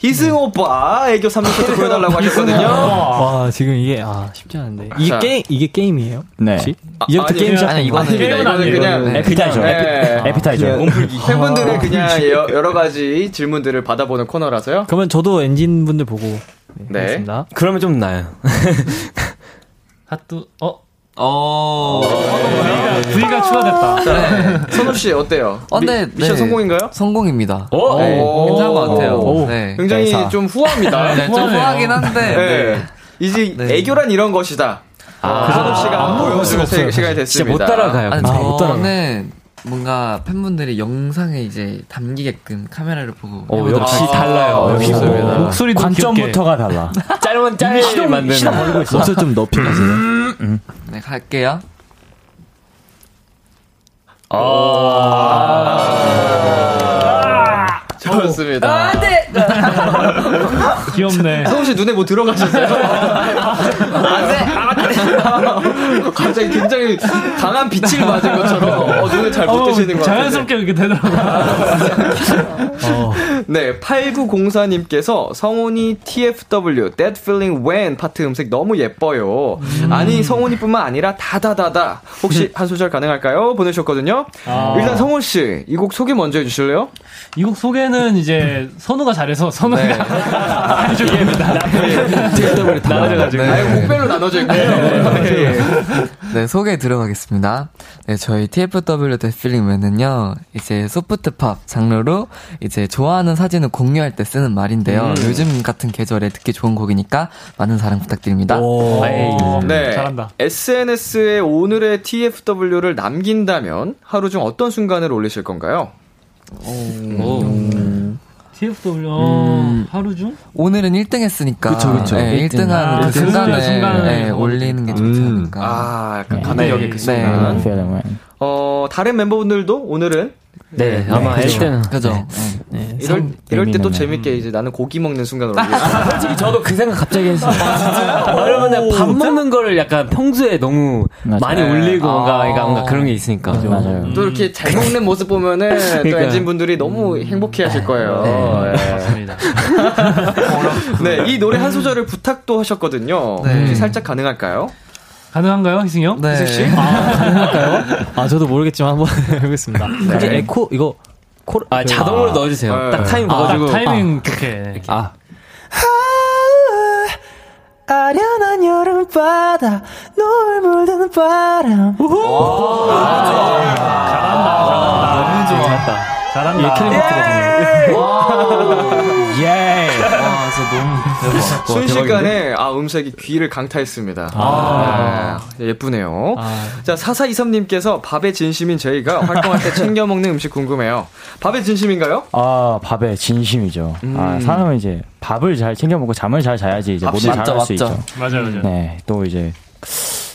희승 오빠 애교 3종 세트 보여달라고 하셨거든요. 와, 지금 이게, 아, 쉽지 않은데. 이게 자. 게임, 이게 게임이에요? 네. 혹시? 아, 이제부터 아니, 게임 시작. 아니, 이거는. 이거는. 그냥 네. 에피타이저. 네. 에피타이저. 팬분들의 그냥 여- 여러 가지 질문들을 받아보는 코너라서요. 그러면 저도 엔진 분들 보고. 네. 네. 그러면 좀 나아요. 하트, 어? 어. V가 추가됐다. 네. 선우 씨 어때요? 어, 근데, 미, 미션 네. 성공인가요? 성공입니다. 오. 네, 오. 괜찮은 것 같아요. 오. 네. 굉장히 대사. 좀 후합니다. 네, 좀 후하긴 한데. 네. 네. 이제 네. 애교란 이런 것이다. 아, 선우 씨가 보여줄 시- 시간이 됐습니다. 진짜 못 따라가요. 아니, 근데. 못 따라가. 저는 뭔가 팬분들이 영상에 이제 담기게끔 카메라를 보고. 어, 역시 하겠습니다. 달라요. 어, 역시 좋습니다. 목소리도 관점부터가 달라. 짧은 짤 만드는. 시동 걸고 있어. 목소리 좀 높이 하세요. 네, 갈게요. 좋습니다. 귀엽네. 성우 씨 눈에 뭐 들어가셨어요? 안 돼! 갑자기 굉장히 강한 빛을 맞은 것처럼 어, 눈을 잘 못 뜨시는 것 같아요. 자연스럽게 그렇게 되더라고요. 네, 8904님께서 성훈이 TFW, That Feeling When 파트 음색 너무 예뻐요. 아니, 성훈이뿐만 아니라 다다다다. 혹시 한 소절 가능할까요? 보내주셨거든요. 아. 일단 성훈 씨, 이 곡 소개 먼저 해주실래요? 이 곡 소개는 이제 선우가 잘해서 선우가 네. 해주겠습니다. 나눠져가지고. 아, 이거 곡별로 나눠져 있고요. 네. 네, 소개 들어가겠습니다. 네, 저희 TFW The Feeling Man은요, 이제 소프트팝 장르로 이제 좋아하는 사진을 공유할 때 쓰는 말인데요. 요즘 같은 계절에 듣기 좋은 곡이니까 많은 사랑 부탁드립니다. 네. 잘한다. SNS에 오늘의 TFW를 남긴다면 하루 중 어떤 순간을 올리실 건가요? TFW 어, 하루 중? 오늘은 1등 했으니까. 그쵸, 그쵸. 네, 1등 한그 순간에, 순간에 네, 올리는 게 좋지 않을까. 아, 약간 네. 가능력의 그 네. 순간. 네. 어, 다른 멤버분들도 오늘은 네, 아마 그죠. 1등은. 그죠. 네. 이럴, 이럴 때 또 재밌게 이제 나는 고기 먹는 순간을 올리겠다. 솔직히 저도 그 생각 갑자기 했어요. 왜냐면 밥 먹는 거를 약간 평소에 너무 맞아요. 많이 올리고 뭔가, 아. 그러니까 뭔가 그런 게 있으니까. 맞아요. 또 이렇게 잘 먹는 모습 보면은 또 그러니까. 엔진 분들이 너무 행복해 하실 거예요. 예. 맞습니다. 네, 이 노래 한 소절을 부탁도 하셨거든요. 네. 혹시 살짝 가능할까요? 가능한가요, 희승이 형? 네. 희승 씨? 아, 저도 모르겠지만 한번 해보겠습니다. 혹시 에코, 이거, 코, 아, 자동으로 넣어주세요. 네. 딱 타이밍 아, 봐가지고. 딱 타이밍 좋게. 아, 아련한 여름바다 노을 물드는 바람 잘한다, 잘한다. 잘한다. 예. 와, 진짜 너무 대박. 순식간에 아 음색이 귀를 강타했습니다. 아, 네, 예쁘네요. 아. 자 사사이삼님께서 밥의 진심인 저희가 활동할 때 챙겨 먹는 음식 궁금해요. 밥의 진심인가요? 아, 밥의 진심이죠. 아, 사람은 이제 밥을 잘 챙겨 먹고 잠을 잘 자야지 이제 모든 맞죠, 잘할 수 맞죠. 있죠. 맞아요, 맞아요. 네, 또 이제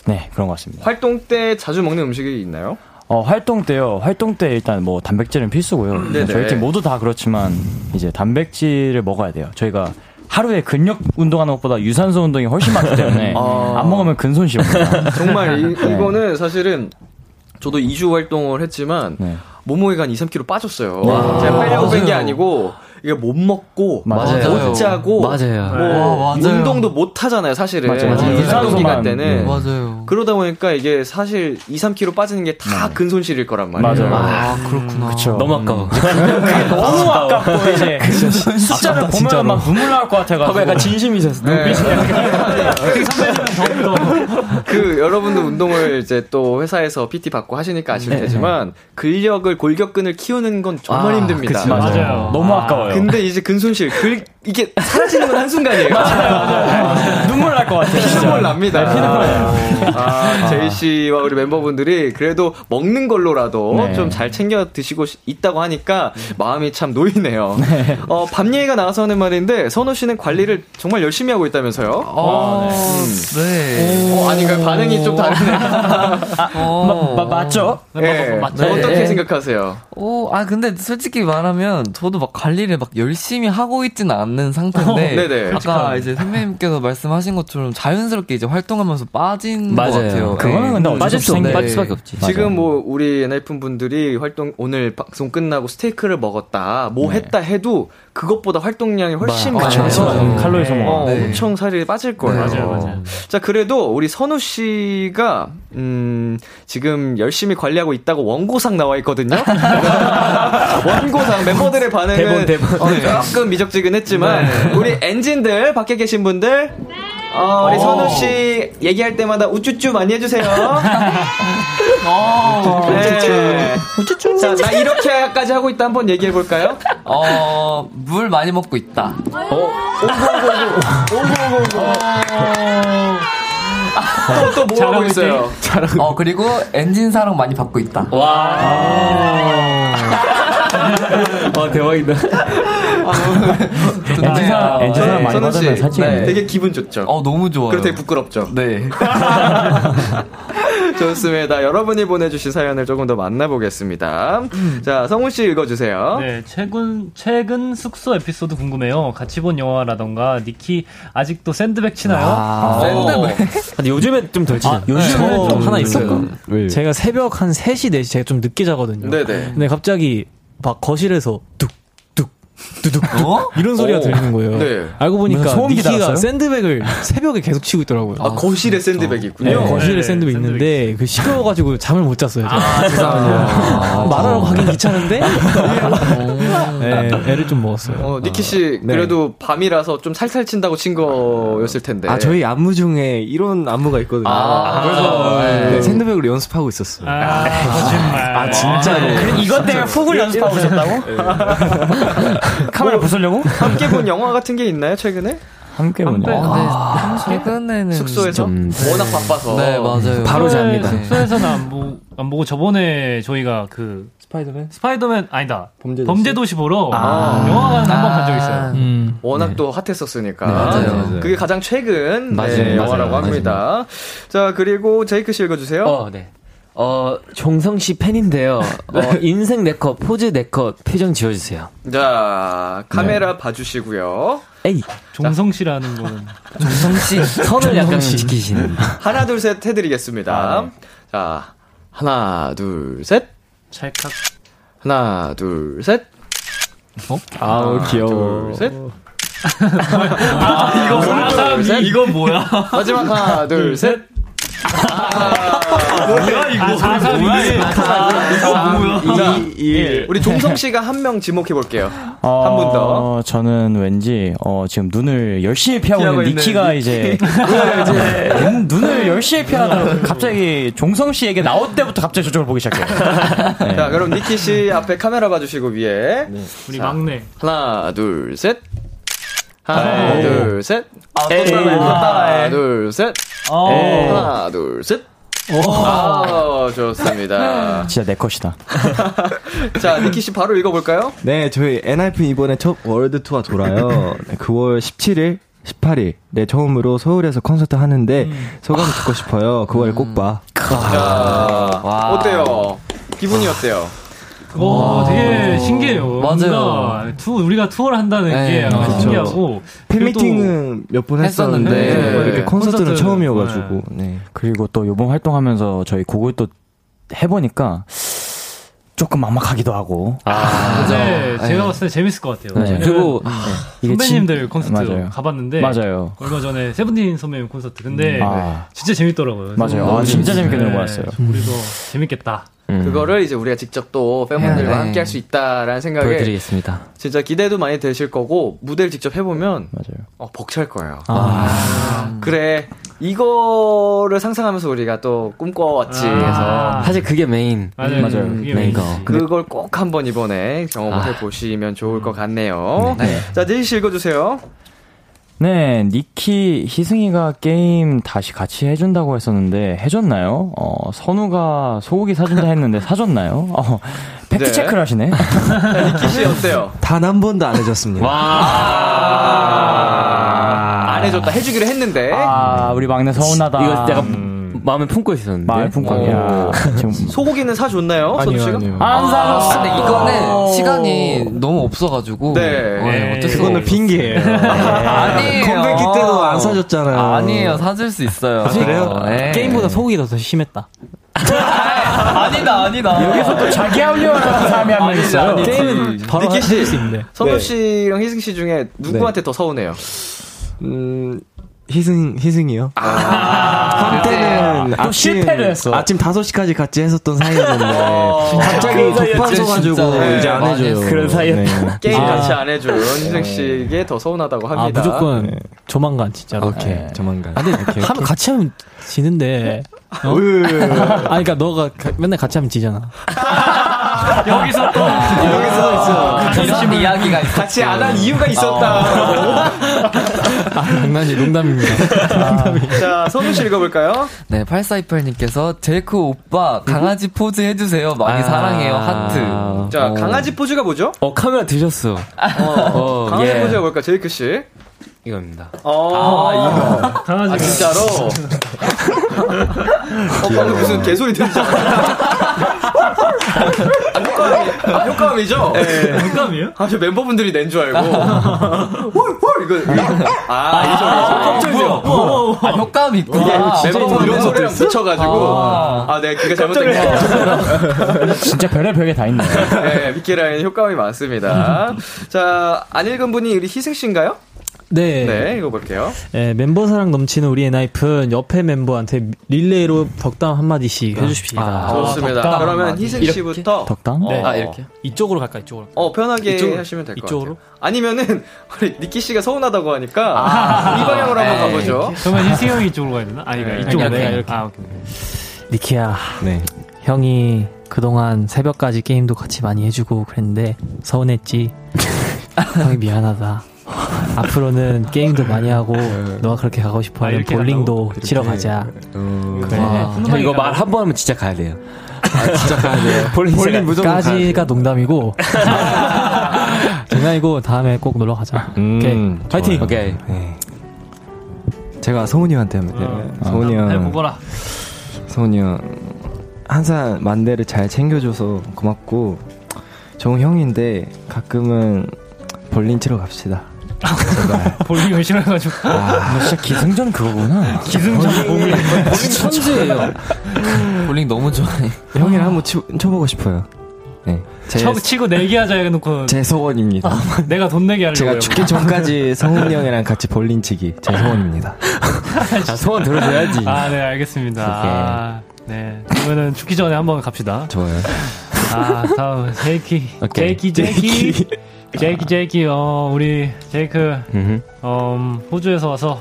네 그런 것 같습니다. 활동 때 자주 먹는 음식이 있나요? 어, 활동 때요. 활동 때 일단 뭐 단백질은 필수고요. 네네. 저희 팀 모두 다 그렇지만 이제 단백질을 먹어야 돼요. 저희가 하루에 근력 운동하는 것보다 유산소 운동이 훨씬 많기 때문에 아. 안 먹으면 근손실입니다. 정말 이, 네. 이거는 사실은 저도 2주 활동을 했지만 네. 몸무게가 한 2, 3kg 빠졌어요. 와. 제가 빼려고 뺀 게. 아니고 이게 못 먹고 맞아요. 못 자고 맞아요. 뭐 와, 맞아요. 운동도 못 하잖아요, 사실은. 맞아요. 맞아요. 유산소 기간 때는. 네. 맞아요. 그러다 보니까 이게 사실 2, 3kg 빠지는 게 다 근손실일 거란 말이에요. 맞아요. 아, 그렇구나. 그쵸. 너무 아까워. 너무 아깝고 이제 숫자를 보면 막 눈물 나올 것 같아 가지고. 약간 진심이셨어. 네. 그 여러분도 운동을 이제 또 회사에서 PT 받고 하시니까 아실 테지만 근력을 골격근을 키우는 건 정말 아, 힘듭니다. 그치, 맞아요. 너무 아까워요. 근데 이제 근손실 그 이게 사라지는 건 한순간이에요. 눈물 날 것 같아요. 피눈물 납니다. 네, 피눈물 나요. 아, 제이 씨와 우리 멤버분들이 그래도 먹는 걸로라도 네. 좀잘 챙겨 드시고 시- 있다고 하니까 마음이 참 놓이네요. 어, 밤 얘기가 나와서는 말인데 선우 씨는 관리를 정말 열심히 하고 있다면서요? 어, 네. 어, 아닌가요? 반응이 좀 다르네. 어. 마- 맞죠? 예. 맞죠? 어떻게 네. 생각하세요? 오, 아, 근데 솔직히 말하면, 저도 막 관리를 막 열심히 하고 있지는 않는 상태인데, 네네. 아까 이제 선배님께서 말씀하신 것처럼 자연스럽게 이제 활동하면서 빠진 것 맞아요. 같아요. 그거는 근데 어쩔 빠질 수수 없네. 빠질 수밖에 없지. 지금 뭐 우리 NF 분들이 활동 오늘 방송 끝나고 스테이크를 먹었다, 뭐 했다 해도 그것보다 활동량이 훨씬 맞- 그쵸, 많아서 그쵸, 그쵸. 칼로리 소모. 어, 네. 엄청 살이 빠질 거예요. 맞아요, 맞아요. 자, 그래도 우리 선우 씨가 음, 지금 열심히 관리하고 있다고 원고상 나와 있거든요. 원고상 멤버들의 반응은 대본, 대본. 어, 조금 미적지근했지만 우리 엔진들 밖에 계신 분들 어, 우리 선우 씨 얘기할 때마다 우쭈쭈 많이 해주세요. 네. 자, 나 이렇게까지 하고 있다 한번 얘기해 볼까요? 어, 물 많이 먹고 있다. 또, 뭐 하고 있어요? 어, 그리고 엔진 사랑 많이 받고 있다. 와, 대박이다. 엔진사, 엔진사 많이 선우 받으면 씨, 살찌 네. 되게 기분 좋죠. 어, 너무 좋아요. 그리고 되게 부끄럽죠. 네. 좋습니다. 여러분이 보내주신 사연을 조금 더 만나보겠습니다. 자, 성훈 씨 읽어주세요. 네, 최근 최근 숙소 에피소드 궁금해요. 같이 본 영화라던가 니키 아직도 샌드백 치나요? 아, 샌드백. 근데 요즘에 좀덜 치죠. 요즘에 좀 하나 있어요. 왜? 제가 새벽 한 3시, 4시 제가 좀 늦게 자거든요. 네네. 근데 갑자기 막 거실에서 뚝, 뚝, 두둑, 어? 이런 소리가 오. 들리는 거예요. 네. 알고 보니까 소음기 니키가 달았어요? 샌드백을 새벽에 계속 치고 있더라고요. 아, 거실에 샌드백이 있군요. 네, 거실에 네, 샌드백 있는데 그 시끄러워 가지고 잠을 못 잤어요. 아, 죄송합니다. 말하러 가긴 귀찮은데 네, 애를 좀 먹었어요. 어, 니키 씨, 네. 그래도 밤이라서 좀 살살 친다고 친 거였을 텐데. 아 저희 안무 중에 이런 안무가 있거든요. 아, 그래서, 네, 네. 샌드백으로 연습하고 있었어요. 아, 거짓말. 아 진짜로. 이것 때문에 훅을 연습하고 오셨다고? 카메라 부수려고? 함께 본 영화 같은 게 있나요, 최근에? 함께 함께- 보네. 아, 근데 최근에는 숙소에서? 좀- 워낙 바빠서. 네 맞아요. 바로 잡니다. 숙소에서는 안, 보, 안 보고 저번에 저희가 그 스파이더맨? 스파이더맨 아니다. 범죄도시, 범죄도시 보러 아. 영화관 한번 간 적 있어요. 음. 워낙 또 핫했었으니까. 네, 맞아요, 맞아요. 그게 가장 최근 맞아요, 네, 영화라고 맞아요. 합니다. 자, 그리고 제이크 씨 읽어주세요. 어, 네. 어, 종성 씨 팬인데요. 어, 인생 네컷, 포즈 네컷, 표정 지어주세요. 자, 카메라 봐주시고요. 에이. 종성 씨라는 거는 종성 씨 선을 약간 지키시는. 하나, 둘, 셋 해드리겠습니다. 아, 네. 자, 하나, 둘, 셋. 찰칵. 하나, 둘, 셋. 어? 아우, 귀여워. 둘, 셋. 아, 이거 뭐야? 둘, 셋. 이건 뭐야? 마지막 하나, 둘, 셋. 뭐야 이거? 아, 4, 3, 2, 1. 이거 뭐야? 이, 일. 우리 종성 씨가 한 명 지목해 볼게요. 어, 한분 더. 저는 왠지 어, 지금 눈을 열심히 피하고 피하고 있는 니키가 니키. 이제 이제 눈, 눈을 열심히 피하다가 갑자기 종성 씨에게 나올 때부터 갑자기 저쪽을 보기 시작해요. 네. 자, 그럼 니키 씨 앞에 카메라 봐주시고 위에. 우리 자, 막내. 하나, 둘, 셋. 하나, 에이. 둘, 셋. 에이. 하나, 둘, 셋. 에이. 하나, 둘, 셋. 아, 좋습니다. 진짜 네 컷이다. 자, 니키 씨 바로 읽어볼까요? 네, 저희 엔하이픈 이번에 첫 월드 투어 돌아요. 네, 9월 17일, 18일. 네, 처음으로 서울에서 콘서트 하는데 소감 듣고 싶어요. 9월 꼭 봐. 자, 어때요? 기분이 어때요? 오, 되게 신기해요. 맞아요. 뭔가 투, 우리가 투어를 한다는 네, 게 약간 맞아요. 신기하고. 팬미팅은 몇 번 했었는데, 했었는데, 이렇게 네, 콘서트는 콘서트, 처음이어가지고, 네. 그리고 또 요번 활동하면서 저희 곡을 또 해보니까 조금 막막하기도 하고. 근데 네. 제가 봤을 때 재밌을 것 같아요. 네. 그리고 이게 선배님들 진- 콘서트 맞아요. 가봤는데 맞아요. 얼마 전에 세븐틴 선배님 콘서트 근데 아. 진짜 재밌더라고요. 맞아요. 너무 아, 진짜. 재밌게 놀고 왔어요. 우리도 재밌겠다. 그거를 이제 우리가 직접 또 팬분들과 네. 함께 할 수 있다라는 생각에 보여드리겠습니다. 진짜 기대도 많이 되실 거고 무대를 직접 해보면 맞아요. 어, 벅찰 거예요. 아. 그래 이거를 상상하면서 우리가 또 꿈꿔왔지 아. 해서 사실 그게 메인. 맞아요. 맞아요. 그게 메인. 거. 그걸 꼭 한번 이번에 경험을 아. 해보시면 좋을 것 같네요. 네. 자, 제이 씨 읽어주세요. 네, 니키 희승이가 게임 다시 같이 해준다고 했었는데 해줬나요? 어, 선우가 소고기 사준다 했는데 사줬나요? 어, 팩트 네. 체크를 하시네. 자, 니키 씨 어때요? 단 한 번도 안 해줬습니다. 아, 안 해줬다. 해주기로 했는데. 아, 우리 막내 서운하다. 이거 내가 마음에 품고 있었는데. 맘에 품고 오. 야 지금 소고기는 사줬나요? 선우 씨가? 안 사줬어. 근데 이거는 시간이 너무 없어가지고. 네. 네, 어쩔 수가 그거는. 핑계예요. 아니에요. 컴백기 때도 안 사줬잖아요. 아니에요. 사줄 수 있어요. 그래요? 네. 게임보다 소고기가 더 심했다. 아니다, 아니다. 여기서 또 자기 하려고 하는 사람이 한 명 있어요. 게임은 바로 니키 씨. 수. 선우 네. 씨랑 희승 씨 중에 누구한테 더 서운해요? 음, 희승, 희승이요? 아, 한때는 또 실패를 했어. 아침 5시까지 같이 했었던 사이였는데, 갑자기 그런 사이였지, 독파서가지고 진짜. 이제 안 해줘요. 그런 사이였다. 네. 게임 아. 같이 안 해준 희승 씨에게 더 서운하다고 아, 합니다. 무조건 조만간 진짜로. 오케이, 네. 조만간. 아, 근데 하면 같이 하면 지는데. 어? 아, 그러니까 너가 가- 맨날 같이 하면 지잖아. 여기서 또 여기서 있어. 이런 이야기가 있어. 같이 안 한 이유가 있었다. 아, 장난이 농담입니다. 자, 선우 씨 읽어볼까요? 네, 8428님께서 제이크 오빠 강아지 포즈 해주세요. 많이 사랑해요. 하트. 자, 어. 강아지 포즈가 뭐죠? 어, 카메라 드셨어. 어, 강아지 예. 포즈가 뭘까, 제이크 씨? 이겁니다. 어, 이거. 강아지 아, 진짜로? 어, 방금 무슨 개소리 들리지 않았나? 아, 효과음이, 아, 효과음이죠? 네. 공감이에요? 아, 저 멤버분들이 낸 줄 알고. 홀, 홀, 이거, 이거. 아, 이 소리. 깜짝이야. 아, 효과음이 있구나. 멤버분 이런 소리랑 붙여가지고. 아, 네, 그게 잘못된 거. 진짜 별의 별게 다 있네요. 네, 미키라인 효과음이 많습니다. 자, 안 읽은 분이 우리 희승씨인가요? 네. 네, 읽어볼게요. 예, 멤버 사랑 넘치는 우리 엔하이픈 옆에 멤버한테 릴레이로 덕담 한마디씩 해주십시다. 아, 좋습니다. 덕담 그러면 한마디. 희승 씨부터. 덕담? 어, 네. 아, 이렇게? 이쪽으로 갈까, 이쪽으로? 어, 편하게 이쪽으로? 하시면 될것 이쪽으로? 같아요. 아니면은, 우리 니키 씨가 서운하다고 하니까, 이 방향으로 한번 에이. 가보죠. 그러면 희승 형이 이쪽으로 가야 되나? 아니, 네. 이쪽으로 내가 이렇게. 아, 오케이. 니키야, 네. 형이 그동안 새벽까지 게임도 같이 많이 해주고 그랬는데 서운했지. 형이 미안하다. 앞으로는 게임도 많이 하고 너가 그렇게 가고 아, 싶어하는 이렇게 볼링도 치러 가자. 어, 그래. 형, 이거 말 한 번 하면 진짜 가야 돼요. 아, 진짜 가야 돼요. 볼링, 볼링 무조건 가야 돼요. 까지가 농담이고 장난이고 다음에 꼭 놀러 가자. 음, 오케이. 파이팅. 오케이. 네. 제가 성훈이 형한테 하면 돼요. 성훈이 형. 해보거라. 성훈이 형 항상 막내를 잘 챙겨줘서 고맙고 정우 형인데 가끔은 볼링 치러 갑시다. 볼링 열심히 해가지고. 아, 너 진짜 기승전 그거구나. 기승전 볼링. 볼링 천재예요. 볼링 너무 좋아해. 형이랑 한번 치, 쳐보고 싶어요. 네. 제, 쳐, 치고 내기 하자 해놓고 제 소원입니다. 내가 돈 내게 하려고. 제가 죽기 전까지 성훈이 형이랑 같이 볼링 치기 제 소원입니다. 아, 소원 들어줘야지. 아, 네, 알겠습니다. 아, 네. 그러면은 죽기 전에 한번 갑시다. 좋아요. 아, 다음, 제이키. 오케이. 제이키, 제이키. 제이키, 제이키, 어, 우리, 제이크. 어, 호주에서 와서.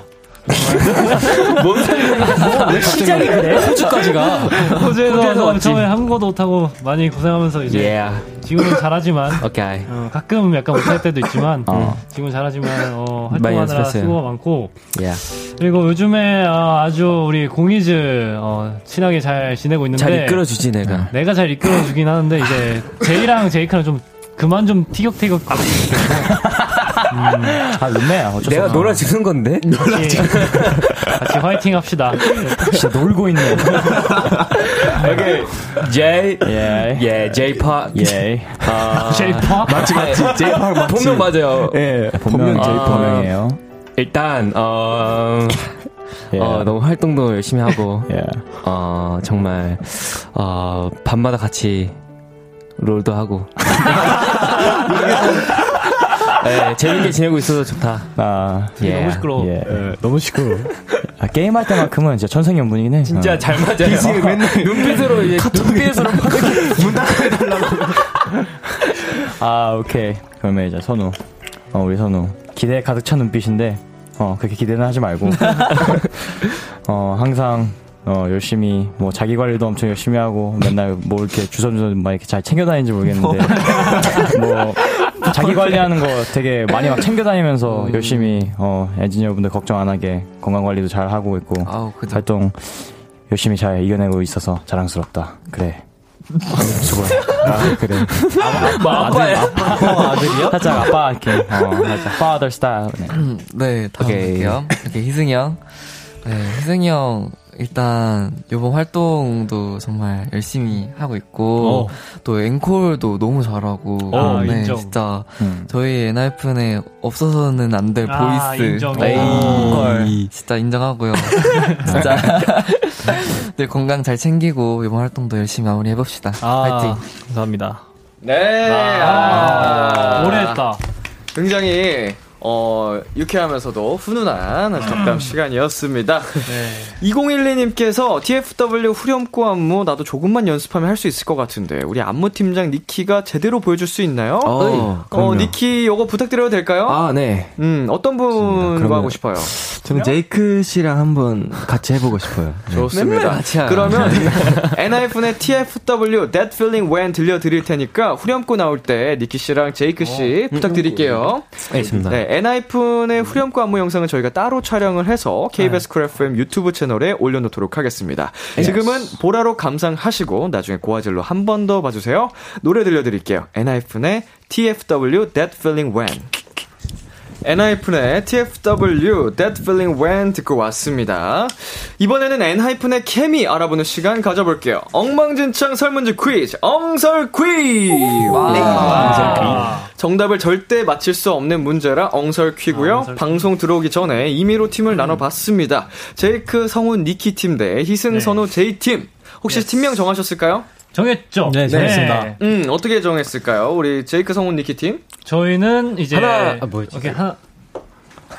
뭔 소리야? 시작이 그래? 호주까지가. 호주에서 와서 왔지. 처음에 한국어도 못하고 많이 고생하면서 이제. Yeah. 지금은 잘하지만. 오케이. 어, 가끔 약간 못할 때도 있지만. 어. 지금은 잘하지만, 어, 활동하느라. 수고가 많고. Yeah. 그리고 요즘에 어, 아주 우리 공이즈 어, 친하게 잘 지내고 있는데 잘 이끌어주지 내가. 내가 잘 이끌어주긴 하는데 이제 제이랑 제이크랑 좀 그만 좀 티격태격 아, 룸메야. 어쩔 수 내가 없어. 놀아 주는 건데? 같이, 같이 화이팅 합시다. 진짜 놀고 있네. 오케이. J. 예. 예, J-pop. 예. 아, J-pop? 맞지, 맞지. J-pop 맞지. 본명 맞아요. 예. 본명 아. J-펌명이에요. 일단, 어, 예. 어, 너무 활동도 열심히 하고, 예. 어, 정말, 어, 밤마다 같이 롤도 하고. 네, 재밌게 지내고 있어서 좋다. 아, 예. 너무 시끄러워. 예. 너무 시끄러워. 아, 게임할 때만큼은 진짜 천생연분이긴 해. 진짜 어. 잘 맞아요. 맨날 눈빛으로 이제 눈빛으로 문 닫아달라고. 아, 오케이. 그러면 이제 선우. 어, 우리 선우. 기대 가득 찬 눈빛인데, 어, 그렇게 기대는 하지 말고. 어, 항상, 어, 열심히, 뭐, 자기 관리도 엄청 열심히 하고, 맨날 뭐 이렇게 주섬주섬 막 이렇게 잘 챙겨 다니는지 모르겠는데, 뭐, 자기 관리하는 거 되게 많이 막 챙겨 다니면서 열심히, 어, 엔지니어분들 걱정 안 하게 건강 관리도 잘 하고 있고, 아우. 활동 열심히 잘 이겨내고 있어서 자랑스럽다. 그래. 수고해. 아, 그래. 뭐 아빠야. 아빠 아들이요? 살짝 아빠 이렇게 어, 살짝 father style. 네. 네, 다음 오케이. 볼게요. 이렇게 희승이 형. 네, 희승이 형, 일단, 요번 활동도 정말 열심히 하고 있고, 또 앵콜도 너무 잘하고, 어, 네, 인정. 진짜, 음. 저희 엔하이픈에 없어서는 안 될 아, 보이스. 인정. 에이, 헐. 진짜 인정하고요. 진짜. 늘 건강 잘 챙기고, 이번 활동도 열심히 마무리 해봅시다. 아, 파이팅. 감사합니다. 네. 아, 오래 했다. 굉장히 어, 유쾌하면서도 훈훈한 덕담 시간이었습니다. 네. 2012님께서 TFW 후렴구 안무 나도 조금만 연습하면 할 수 있을 것 같은데 우리 안무 팀장 니키가 제대로 보여줄 수 있나요? 어, 어. 니키 요거 부탁드려도 될까요? 아, 네. 음, 어떤 분과 하고 싶어요? 저는 제이크 씨랑 한번 같이 해보고 싶어요. 네. 좋습니다. 그러면 엔하이픈의 TFW That Feeling When 들려드릴 테니까 후렴구 나올 때 니키 씨랑 제이크 씨 부탁드릴게요. 알겠습니다. 네, 엔하이픈의 후렴구 안무 영상은 저희가 따로 촬영을 해서 KBS 쿨 FM 유튜브 채널에 올려놓도록 하겠습니다. 지금은 보라로 감상하시고 나중에 고화질로 한 번 더 봐주세요. 노래 들려드릴게요. 엔하이픈의 TFW That Feeling When. 엔하이픈의 TFW That Feeling When 듣고 왔습니다. 이번에는 엔하이픈의 케미 알아보는 시간 가져볼게요. 엉망진창 설문지 퀴즈, 엉설 퀴즈! 와. 정답을 절대 맞힐 수 없는 문제라 엉설 퀴즈고요. 방송 들어오기 전에 임의로 팀을 나눠봤습니다. 제이크, 성훈, 니키 팀 대 희승, 선우, 제이 팀. 혹시 팀명 정하셨을까요? 정했죠? 네, 정했습니다. 음, 어떻게 정했을까요? 우리 제이크, 성훈, 니키 팀? 저희는 이제 하나, 아, 뭐였지? 오케이 하나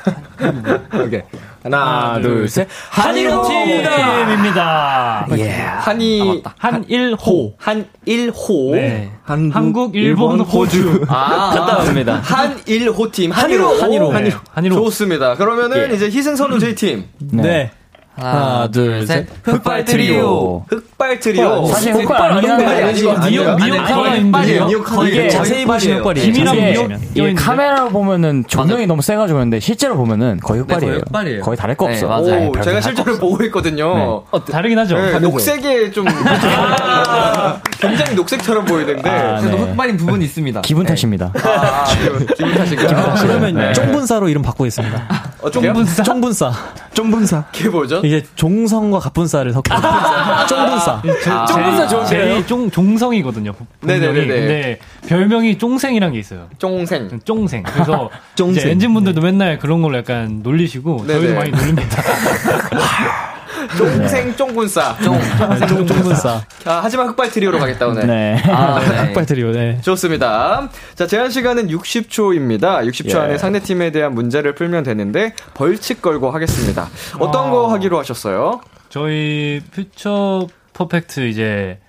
오케이. 하나, 둘, 셋. 한일호 팀입니다. 예. 한이, 한일호. 한일호. 네. 한국, 한국, 일본, 호주. 아, 갔다 옵니다. 한일호 팀. 한일호. 한일호. 네, 한일호. 좋습니다. 그러면은 이제 희승, 선우, 제이 팀. 네. 하나, 둘, 셋. 흑발 트리오. 흑 흑발 트리오. 사실 흑발 아니긴 한데 미역 미역 하나인데 이게 자세히 보시면 흑발이에요. 김이랑 미역? 카메라로 보면은 조명이 너무 세가지고 그런데 실제로 보면은 거의 흑발이에요. 거의 흑발이에요. 거의 다를 거 네, 없어. 맞아요. 네, 제가 실제로 거 보고 있거든요. 어, 다르긴 하죠. 네, 녹색에 좀 굉장히 녹색처럼 보이는데 아, 그래도 네. 흑발인 부분이 있습니다. 기분 탓입니다. 아, 기분- 탓인가요? 그러면 네. 쫑분사로 이름 바꾸겠습니다. 쫑분사? 쫑분사. 쫑분사. 그게 뭐죠? 이게 종성과 갑분사를 섞은 쫑분사. 쫑분사 좋은데요? 쫑 종성이거든요. 네네네네. 근데 별명이 쫑생이란 게 있어요. 쫑생. 쫑생. 그래서 쫑생. 이제 엔진 분들도 맨날 그런 걸로 약간 놀리시고 네네. 저희도 많이 놀립니다. 쫑생 쫑군싸. 쫑분사. 아, 하지만 흑발 트리오로 가겠다 오늘. 네. 아, 네. 흑발 트리오. 네. 좋습니다. 자, 제한 시간은 60초입니다. 60초 예. 안에 상대팀에 대한 문제를 풀면 되는데 벌칙 걸고 하겠습니다. 어떤 아. 거 하기로 하셨어요? 저희 Future Perfect 이제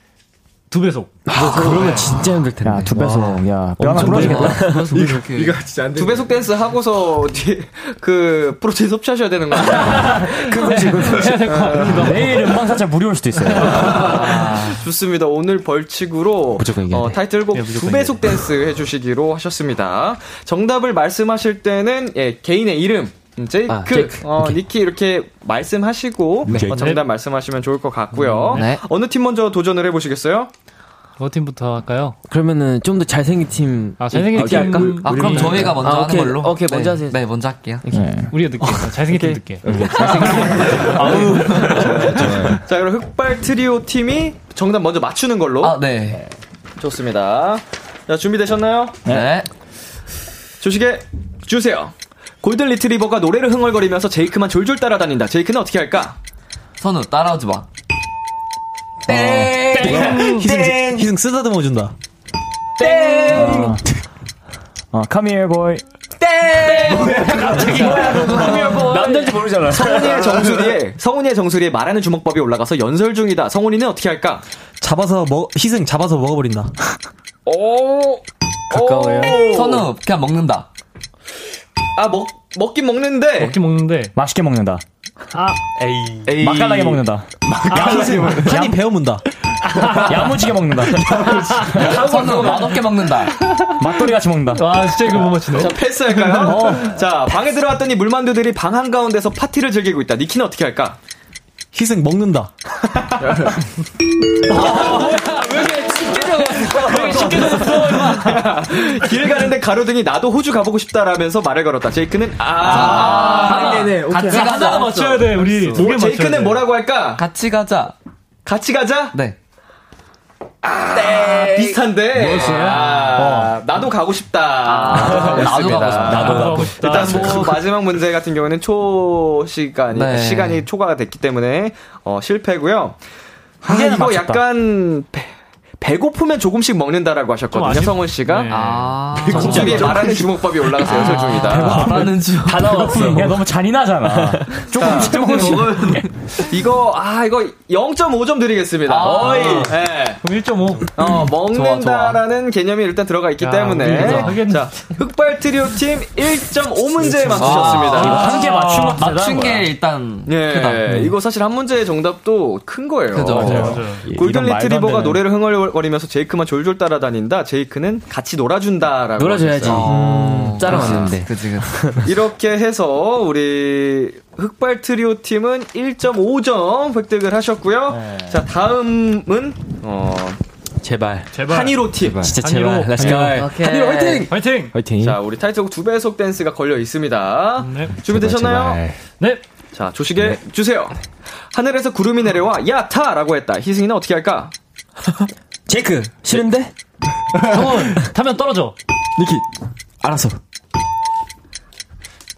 두 배속. 그러면 진짜 힘들 텐데. 야, 두 배속. 야, 뼈 하나 엄청 부러지겠다. 이거 진짜 안 돼. 두 배속 댄스 하고서 뒤, 그 프로틴 섭취하셔야 되는 거? 그거지, 그거지. 해야 될것 같기도 내일 음방 살짝 무리 올 수도 있어요. 좋습니다. 오늘 벌칙으로 어, 돼. 타이틀곡 예, 무조건 두 배속 댄스 해주시기로 하셨습니다. 정답을 말씀하실 때는 예, 개인의 이름. 제이크, 아, 제이크. 어, 니키 이렇게 말씀하시고 어, 정답 말씀하시면 좋을 것 같고요. 네. 어느 팀 먼저 도전을 해보시겠어요? 어느 팀부터 할까요? 그러면은 좀 더 잘생긴 팀. 아, 잘생긴 팀. 할까? 아, 그럼 저희가 먼저 아, 하는 오케이. 걸로. 오케이, 먼저 네. 하세요. 네, 먼저 할게요. 네. 우리가 늦게. 잘생긴 팀 늦게. 자, 그럼 흑발 트리오 팀이 정답 먼저 맞추는 걸로. 아, 네. 좋습니다. 자, 준비되셨나요? 네. 조식에 주세요. 골든 리트리버가 노래를 흥얼거리면서 제이크만 졸졸 따라다닌다. 제이크는 어떻게 할까? 선우, 따라오지 마. 희승, 희승 쓰다듬어 준다. 어, 어, come here, boy. 남자인지 모르잖아. 성훈이의 정수리에 성훈이의 정수리에 말하는 주먹밥이 올라가서 연설 중이다. 성훈이는 어떻게 할까? 잡아서 먹, 희승 잡아서 먹어버린다. 오 가까워요. 선우, 그냥 먹는다. 아 먹 먹긴 먹는데 먹긴 먹는데. 맛있게 먹는다. 아, 에이. 맛깔나게 먹는다. 한입 베어 문다. 야무지게 먹는다. 선우, 맛없게 먹는다. 맛돌이 같이 먹는다. 와, 진짜 이거 못 맞추네. 자 패스할까요? 자 방에 들어왔더니 물만두들이 방 한가운데서 파티를 즐기고 있다. 니키는 어떻게 할까? 희승 먹는다. 길 가는데 가로등이 나도 호주 가보고 싶다라면서 말을 걸었다. 제이크는 아, 아, 네네. 오케이. 같이 하나 가자. 맞춰야 돼, 우리. 두개 뭐, 맞춰야 돼. 제이크는 뭐라고 할까? 같이 가자. 같이 가자? 네. 아, 비슷한데. 아, 나도 가고 싶다. 아, 나도 가고 싶다. 나도 가고 싶다. 일단 뭐 마지막 문제 같은 경우는 초 시간이 네. 시간이 초과가 됐기 때문에 어, 실패고요. 아, 개는 이거 맞췄다. 약간 배, 배고프면 조금씩 먹는다라고 하셨거든요, 아쉽- 성훈 씨가. 네. 아, 정수리에 말하는 주먹밥이 올라가서 연설 중이다. 말하는 주. 다 나왔어. 야, 너무 잔인하잖아. 조금씩 조금씩. 이거 아 이거 0.5점 드리겠습니다. 아. 어이. 네. 그럼 1.5. 어, 먹는다라는 개념이 일단 들어가 있기 야, 때문에. 자 흑발 트리오 팀 1.5문제 맞추셨습니다. 아, 한개 맞춘 거 맞춘 게 일단 예, 크다. 이거 사실 한 문제의 정답도 큰 거예요. 그죠. 맞아요, 맞아요. 골든 리트리버가. 노래를 흥얼 거리면서 제이크만 졸졸 따라다닌다. 제이크는 같이 놀아준다라고. 놀아줘야지. 음, 짜라왔는데. 그치, 그치. 이렇게 해서 우리 흑발 트리오 팀은 1.5점 획득을 하셨고요. 네. 자 다음은 어, 제발. 제발. 한일호 팀. 진짜 한일호. 제발. Let's go. 오케이. 한일호 화이팅! 화이팅! 화이팅. 자 우리 타이틀곡 두 배속 댄스가 걸려 있습니다. 네. 준비되셨나요? 네. 자 초시계 주세요. 하늘에서 구름이 내려와 야 타 라고 했다. 희승이는 어떻게 할까? 제이크. 싫은데? 성훈, 타면 떨어져. 니키. 알았어.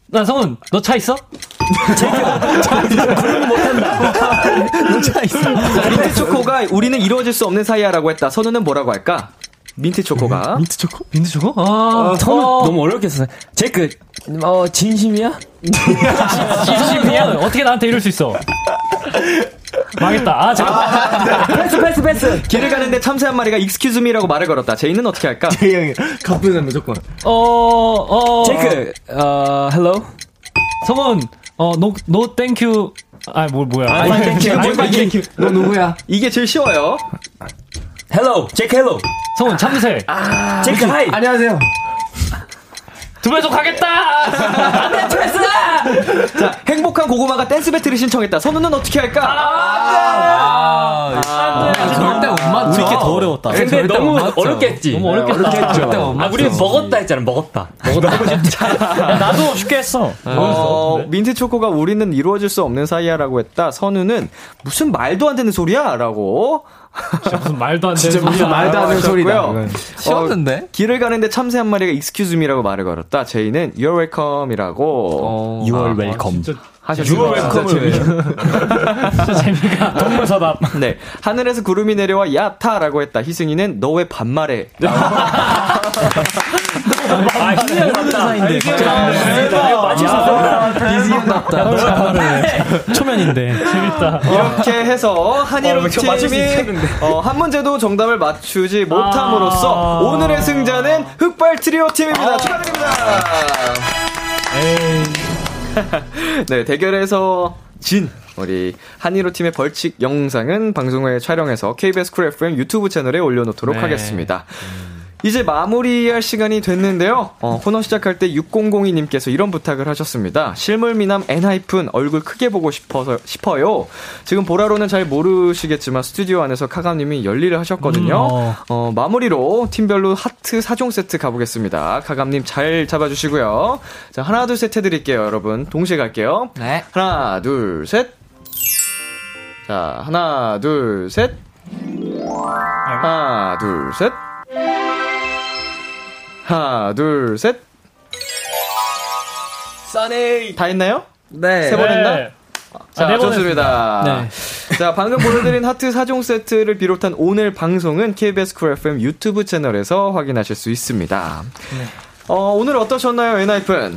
나 성훈, 너 차 있어? 민트 초코가 우리는 이루어질 수 없는 사이야라고 했다. 선우는 뭐라고 할까? 민트 초코가 민트 초코? 민트 초코? 아, 처음 너무 어렵게 했어. 제이크. 어, 진심이야? 진심이야? 어떻게 나한테 이럴 수 있어? 망했다. 아, 제가. 패스, 패스, 패스. 길을 가는데 참새 한 마리가 excuse me라고 말을 걸었다. 제이는 어떻게 할까? 제이 형이 가쁘는 무조건. 어, 어. 제이크. 어, 헬로. 성훈, 어, 노, 노, 땡큐. 아, 뭐, 뭐야. 아, 아니, 지금 아니, 뭐, 아니, 이게- 너 누구야? 이게 제일 쉬워요. 헬로! 제크 헬로! 성훈 참새! 아, 제크 하이! 안녕하세요. 두 배속 하겠다! 안돼 트레스! 자 행복한 고구마가 댄스 배틀을 신청했다. 선우는 어떻게 할까? 아, 아, 절대 못 맞춰. 우리께 더 어려웠다. 근데 절대 너무. 어렵겠지. 너무 어렵겠다. 절대 못 아, 맞죠. 우리 먹었다 했잖아, 먹었다. 야, 나도 쉽게 했어. 어, 민트 초코가 우리는 이루어질 수 없는 사이야라고 했다. 선우는 무슨 말도 안 되는 소리야 라고. 무슨 말도 안 되는 진짜 무슨 소리야. 말도 안 되는 소리다. 하셨고요. 쉬웠는데? 길을 가는데 참새 한 마리가 excuse me라고 말을 걸었다. 제이는 you're welcome이라고. You are welcome. 하셨습니다. Are welcome을 진짜 재미가. 동물서답. 네. 하늘에서 구름이 내려와 야타라고 했다. 희승이는 너 왜 반말해? 아, 희승이 같다. 초면인데. 재밌다. 이렇게 해서 맞출 수 팀이. 어, 한 문제도 정답을 맞추지 못함으로써 아. 오늘의 승자는 흑발 트리오 팀입니다. 축하드립니다. 네, 대결에서 진 우리 한일호 팀의 벌칙 영상은 방송 후에 촬영해서 KBS 쿨 FM 유튜브 채널에 올려놓도록 네. 하겠습니다. 이제 마무리할 시간이 됐는데요. 어, 코너 시작할 때 6002님께서 이런 부탁을 하셨습니다. 실물 미남 엔하이픈 얼굴 크게 보고 싶어서 싶어요. 지금 보라로는 잘 모르시겠지만 스튜디오 안에서 카감님이 열일을 하셨거든요. 음, 어. 어, 마무리로 팀별로 하트 4종 세트 가보겠습니다. 카감님 잘 잡아주시고요. 자, 하나, 둘, 셋 해드릴게요, 여러분. 동시에 갈게요. 네. 하나, 둘, 셋. 자, 하나, 둘, 셋. 하나, 둘, 셋. 하나, 둘, 셋. 써니. 다 했나요? 네. 세 번 했나? 네. 자, 아, 네번 좋습니다. 했습니다. 자, 방금 보여드린 하트 4종 세트를 비롯한 오늘 방송은 KBS 쿨 FM 유튜브 채널에서 확인하실 수 있습니다. 어, 오늘 어떠셨나요, 엔하이픈?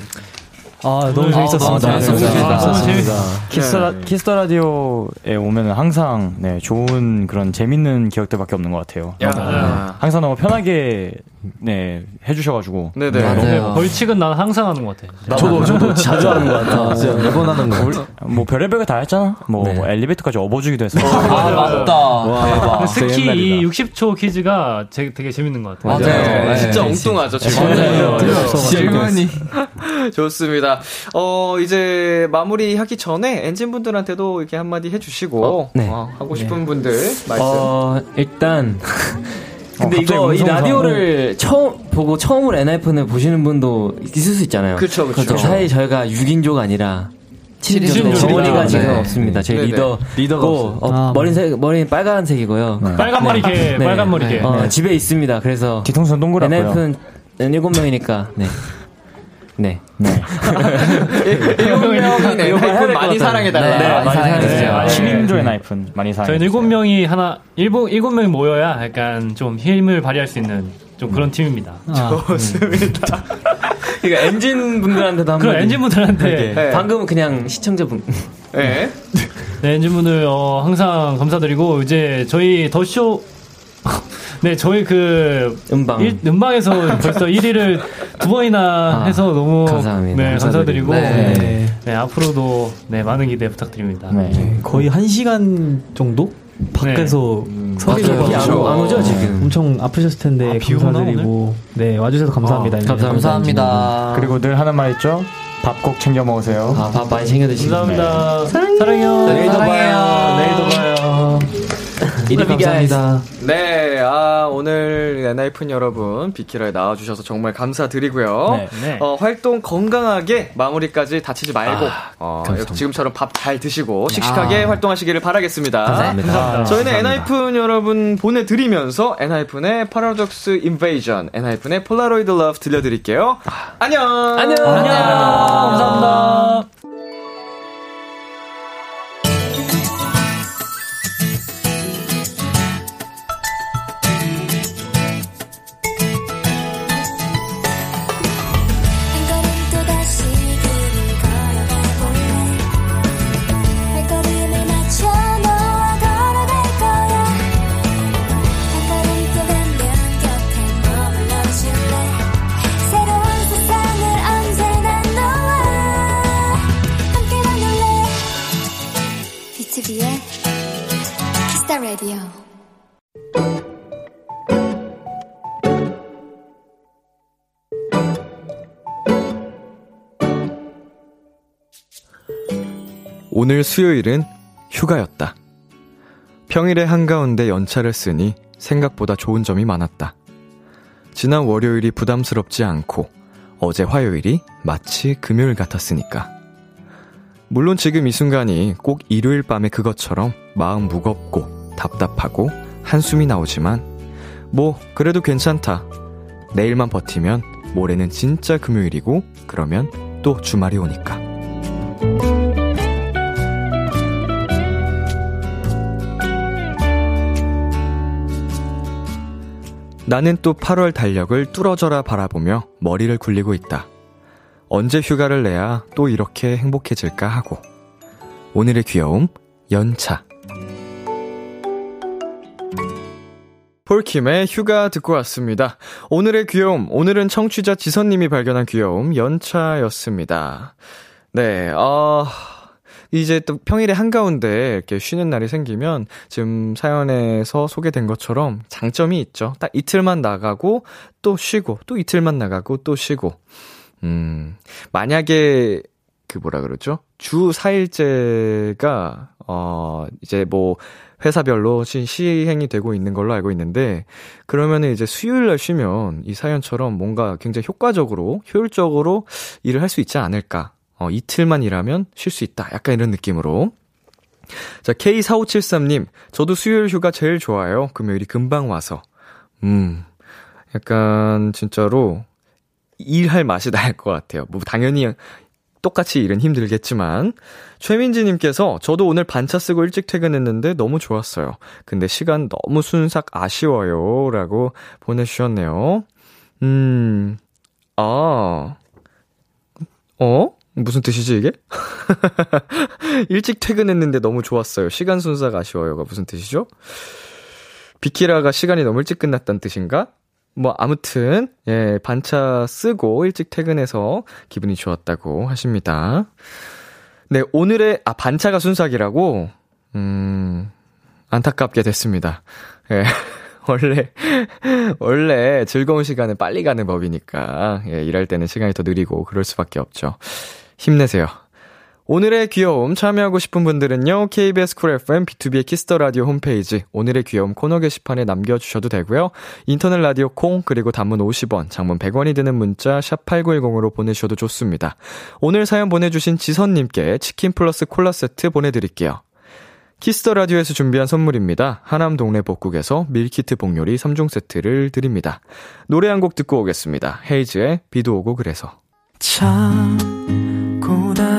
아, 너무 재밌었습니다. 아, 너무 재밌었습니다. 키스 더, 네. 키스 더 라디오에 오면 항상 네, 좋은 그런 재밌는 기억들밖에 없는 것 같아요. 야. 네. 항상 너무 편하게 네, 해주셔가지고. 네네. 너무 벌칙은 난 항상 하는 것 같아. 저도 저도 자주 하는 것 같아. 진짜 매번 하는 것 우리- 뭐 별의별 거 다 했잖아. 뭐 엘리베이터까지 업어주기도 했어. 아, 맞다. 대박. 특히 이 60초 퀴즈가 제- 되게 재밌는 것 같아요. 맞아요. 네. 진짜 네. 엉뚱하죠, 맞아요. 질문이. 좋습니다. 어, 이제 마무리 하기 전에 엔진 분들한테도 이렇게 한마디 해주시고, 어, 네. 어, 하고 싶은 분들 말씀. 어, 일단. 근데 어, 이거 이 라디오를 처음 보고 처음으로 엔하이픈을 보시는 분도 있을 수 있잖아요. 그쵸, 그쵸. 사실 저희가 6인조가 아니라 7인조. 칠인조입니다. 정원이가 지금 네. 없습니다. 저희 네네. 리더 리더가 고 없어요. 어, 아, 머리색 머리는 빨간색이고요. 빨간 머리 개, 네. 빨간 머리 개. 어, 집에 있습니다. 그래서 뒤통수는 동그랗고요. 엔하이픈 7명이니까 네. 네. 일곱 명이 네, 엔하이픈 많이 사랑해달라. 네, 많이 사랑해주세요. 네. 칠인조 엔하이픈 많이 사랑해. 저희는 일곱 명이 하나, 일곱, 일곱 명이 모여야 약간 좀 힘을 발휘할 수 있는 좀 그런 팀입니다. 좋습니다. 그러니까 엔진 분들한테도 한번 그럼 엔진 분들한테 네. 방금은 그냥 시청자분 네. 네, 엔진 분들 어, 항상 감사드리고 이제 저희 더쇼 네, 저희 그 음방 일, 음방에서 벌써 1위를 두 번이나 아, 해서 너무 감사합니다. 네, 감사드리고 감사드리고. 네. 네. 앞으로도 네, 많은 기대 부탁드립니다. 네. 거의 한 시간 정도 밖에서 소리가 맞아요. 안, 안 오죠, 어, 지금? 엄청 아프셨을 텐데 아, 비 감사드리고 네 와주셔서 감사합니다. 이제. 감사합니다. 그리고 늘 하는 말 있죠. 밥 꼭 챙겨 먹으세요. 아, 밥 많이 챙겨 드시고 감사합니다. 사랑해요. 내일도 사랑해요. 봐요. 내일도 봐요. 이리 감사합니다. 네, 아, 오늘 엔하이픈 여러분, 비키라에 나와주셔서 정말 감사드리고요. 네, 네. 어, 활동 건강하게 마무리까지 다치지 말고, 어, 지금처럼 밥 잘 드시고, 씩씩하게 활동하시기를 바라겠습니다. 감사합니다. 저희는 엔하이픈 여러분 보내드리면서 엔하이픈의 파라독스 인베이전, 엔하이픈의 Polaroid Love 들려드릴게요. 안녕! 안녕. 감사합니다. 라디오. 오늘 수요일은 휴가였다. 평일에 한가운데 연차를 쓰니 생각보다 좋은 점이 많았다. 지난 월요일이 부담스럽지 않고 어제 화요일이 마치 금요일 같았으니까. 물론 지금 이 순간이 꼭 일요일 밤의 그것처럼 마음 무겁고 답답하고 한숨이 나오지만 뭐 그래도 괜찮다. 내일만 버티면 모레는 진짜 금요일이고 그러면 또 주말이 오니까. 나는 또 8월 달력을 뚫어져라 바라보며 머리를 굴리고 있다. 언제 휴가를 내야 또 이렇게 행복해질까 하고. 오늘의 귀여움, 연차. 폴킴의 휴가 듣고 왔습니다. 오늘의 귀여움, 오늘은 청취자 지선님이 발견한 귀여움, 연차였습니다. 네, 어, 이제 또 평일에 한가운데 이렇게 쉬는 날이 생기면 지금 사연에서 소개된 것처럼 장점이 있죠. 딱 이틀만 나가고 또 쉬고 또 이틀만 나가고 또 쉬고. 음, 만약에 그 뭐라 그러죠? 주 4일째가 어 이제 뭐 회사별로 시, 시행이 되고 있는 걸로 알고 있는데 그러면은 이제 수요일 날 쉬면 이 사연처럼 뭔가 굉장히 효과적으로 효율적으로 일을 할 수 있지 않을까 어, 이틀만 일하면 쉴 수 있다. 약간 이런 느낌으로. 자, K4573님, 저도 수요일 휴가 제일 좋아요. 금요일이 금방 와서. 음, 약간, 진짜로, 일할 맛이 날 것 같아요. 뭐, 당연히, 똑같이 일은 힘들겠지만. 최민지님께서, 저도 오늘 반차 쓰고 일찍 퇴근했는데 너무 좋았어요. 근데 시간 너무 순삭 아쉬워요. 라고 보내주셨네요. 음, 아, 어? 무슨 뜻이지 이게? 일찍 퇴근했는데 너무 좋았어요. 시간 순삭 아쉬워요가 무슨 뜻이죠? 비키라가 시간이 너무 일찍 끝났다는 뜻인가? 뭐 아무튼 예 반차 쓰고 일찍 퇴근해서 기분이 좋았다고 하십니다. 네 오늘의 아 반차가 순삭이라고 음 안타깝게 됐습니다. 예. 원래, 원래 즐거운 시간은 빨리 가는 법이니까, 예, 일할 때는 시간이 더 느리고 그럴 수밖에 없죠. 힘내세요. 오늘의 귀여움 참여하고 싶은 분들은요, KBS 쿨 FM 비투비의 키스 더 라디오 홈페이지 오늘의 귀여움 코너 게시판에 남겨 주셔도 되고요. 인터넷 라디오 콩, 그리고 단문 50원, 장문 100원이 드는 문자 샵 8910으로 보내주셔도 좋습니다. 오늘 사연 보내 주신 지선 님께 치킨 플러스 콜라 세트 보내 드릴게요. 키스 더 라디오에서 준비한 선물입니다. 하남 동네 복국에서 밀키트 복요리 3종 세트를 드립니다. 노래 한 곡 듣고 오겠습니다. 헤이즈의 비도 오고 그래서. 참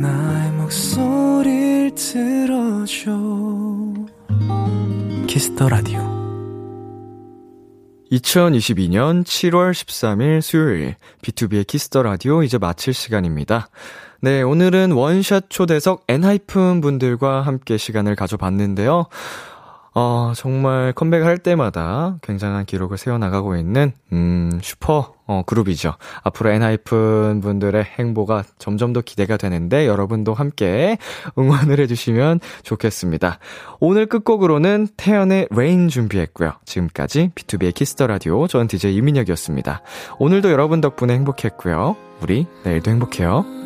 나의 목소리를 들어줘 키스터 라디오 2022년 7월 13일 수요일 비투비의 키스 더 라디오 이제 마칠 시간입니다. 네, 오늘은 원샷 초대석 엔하이픈 분들과 함께 시간을 가져봤는데요. 어, 정말 컴백할 때마다 굉장한 기록을 세워나가고 있는, 음, 슈퍼, 어, 그룹이죠. 앞으로 엔하이픈 분들의 행보가 점점 더 기대가 되는데, 여러분도 함께 응원을 해주시면 좋겠습니다. 오늘 끝곡으로는 태연의 Rain 준비했고요. 지금까지 비투비의 키스 더 라디오, 전 DJ 이민혁이었습니다. 오늘도 여러분 덕분에 행복했고요. 우리 내일도 행복해요.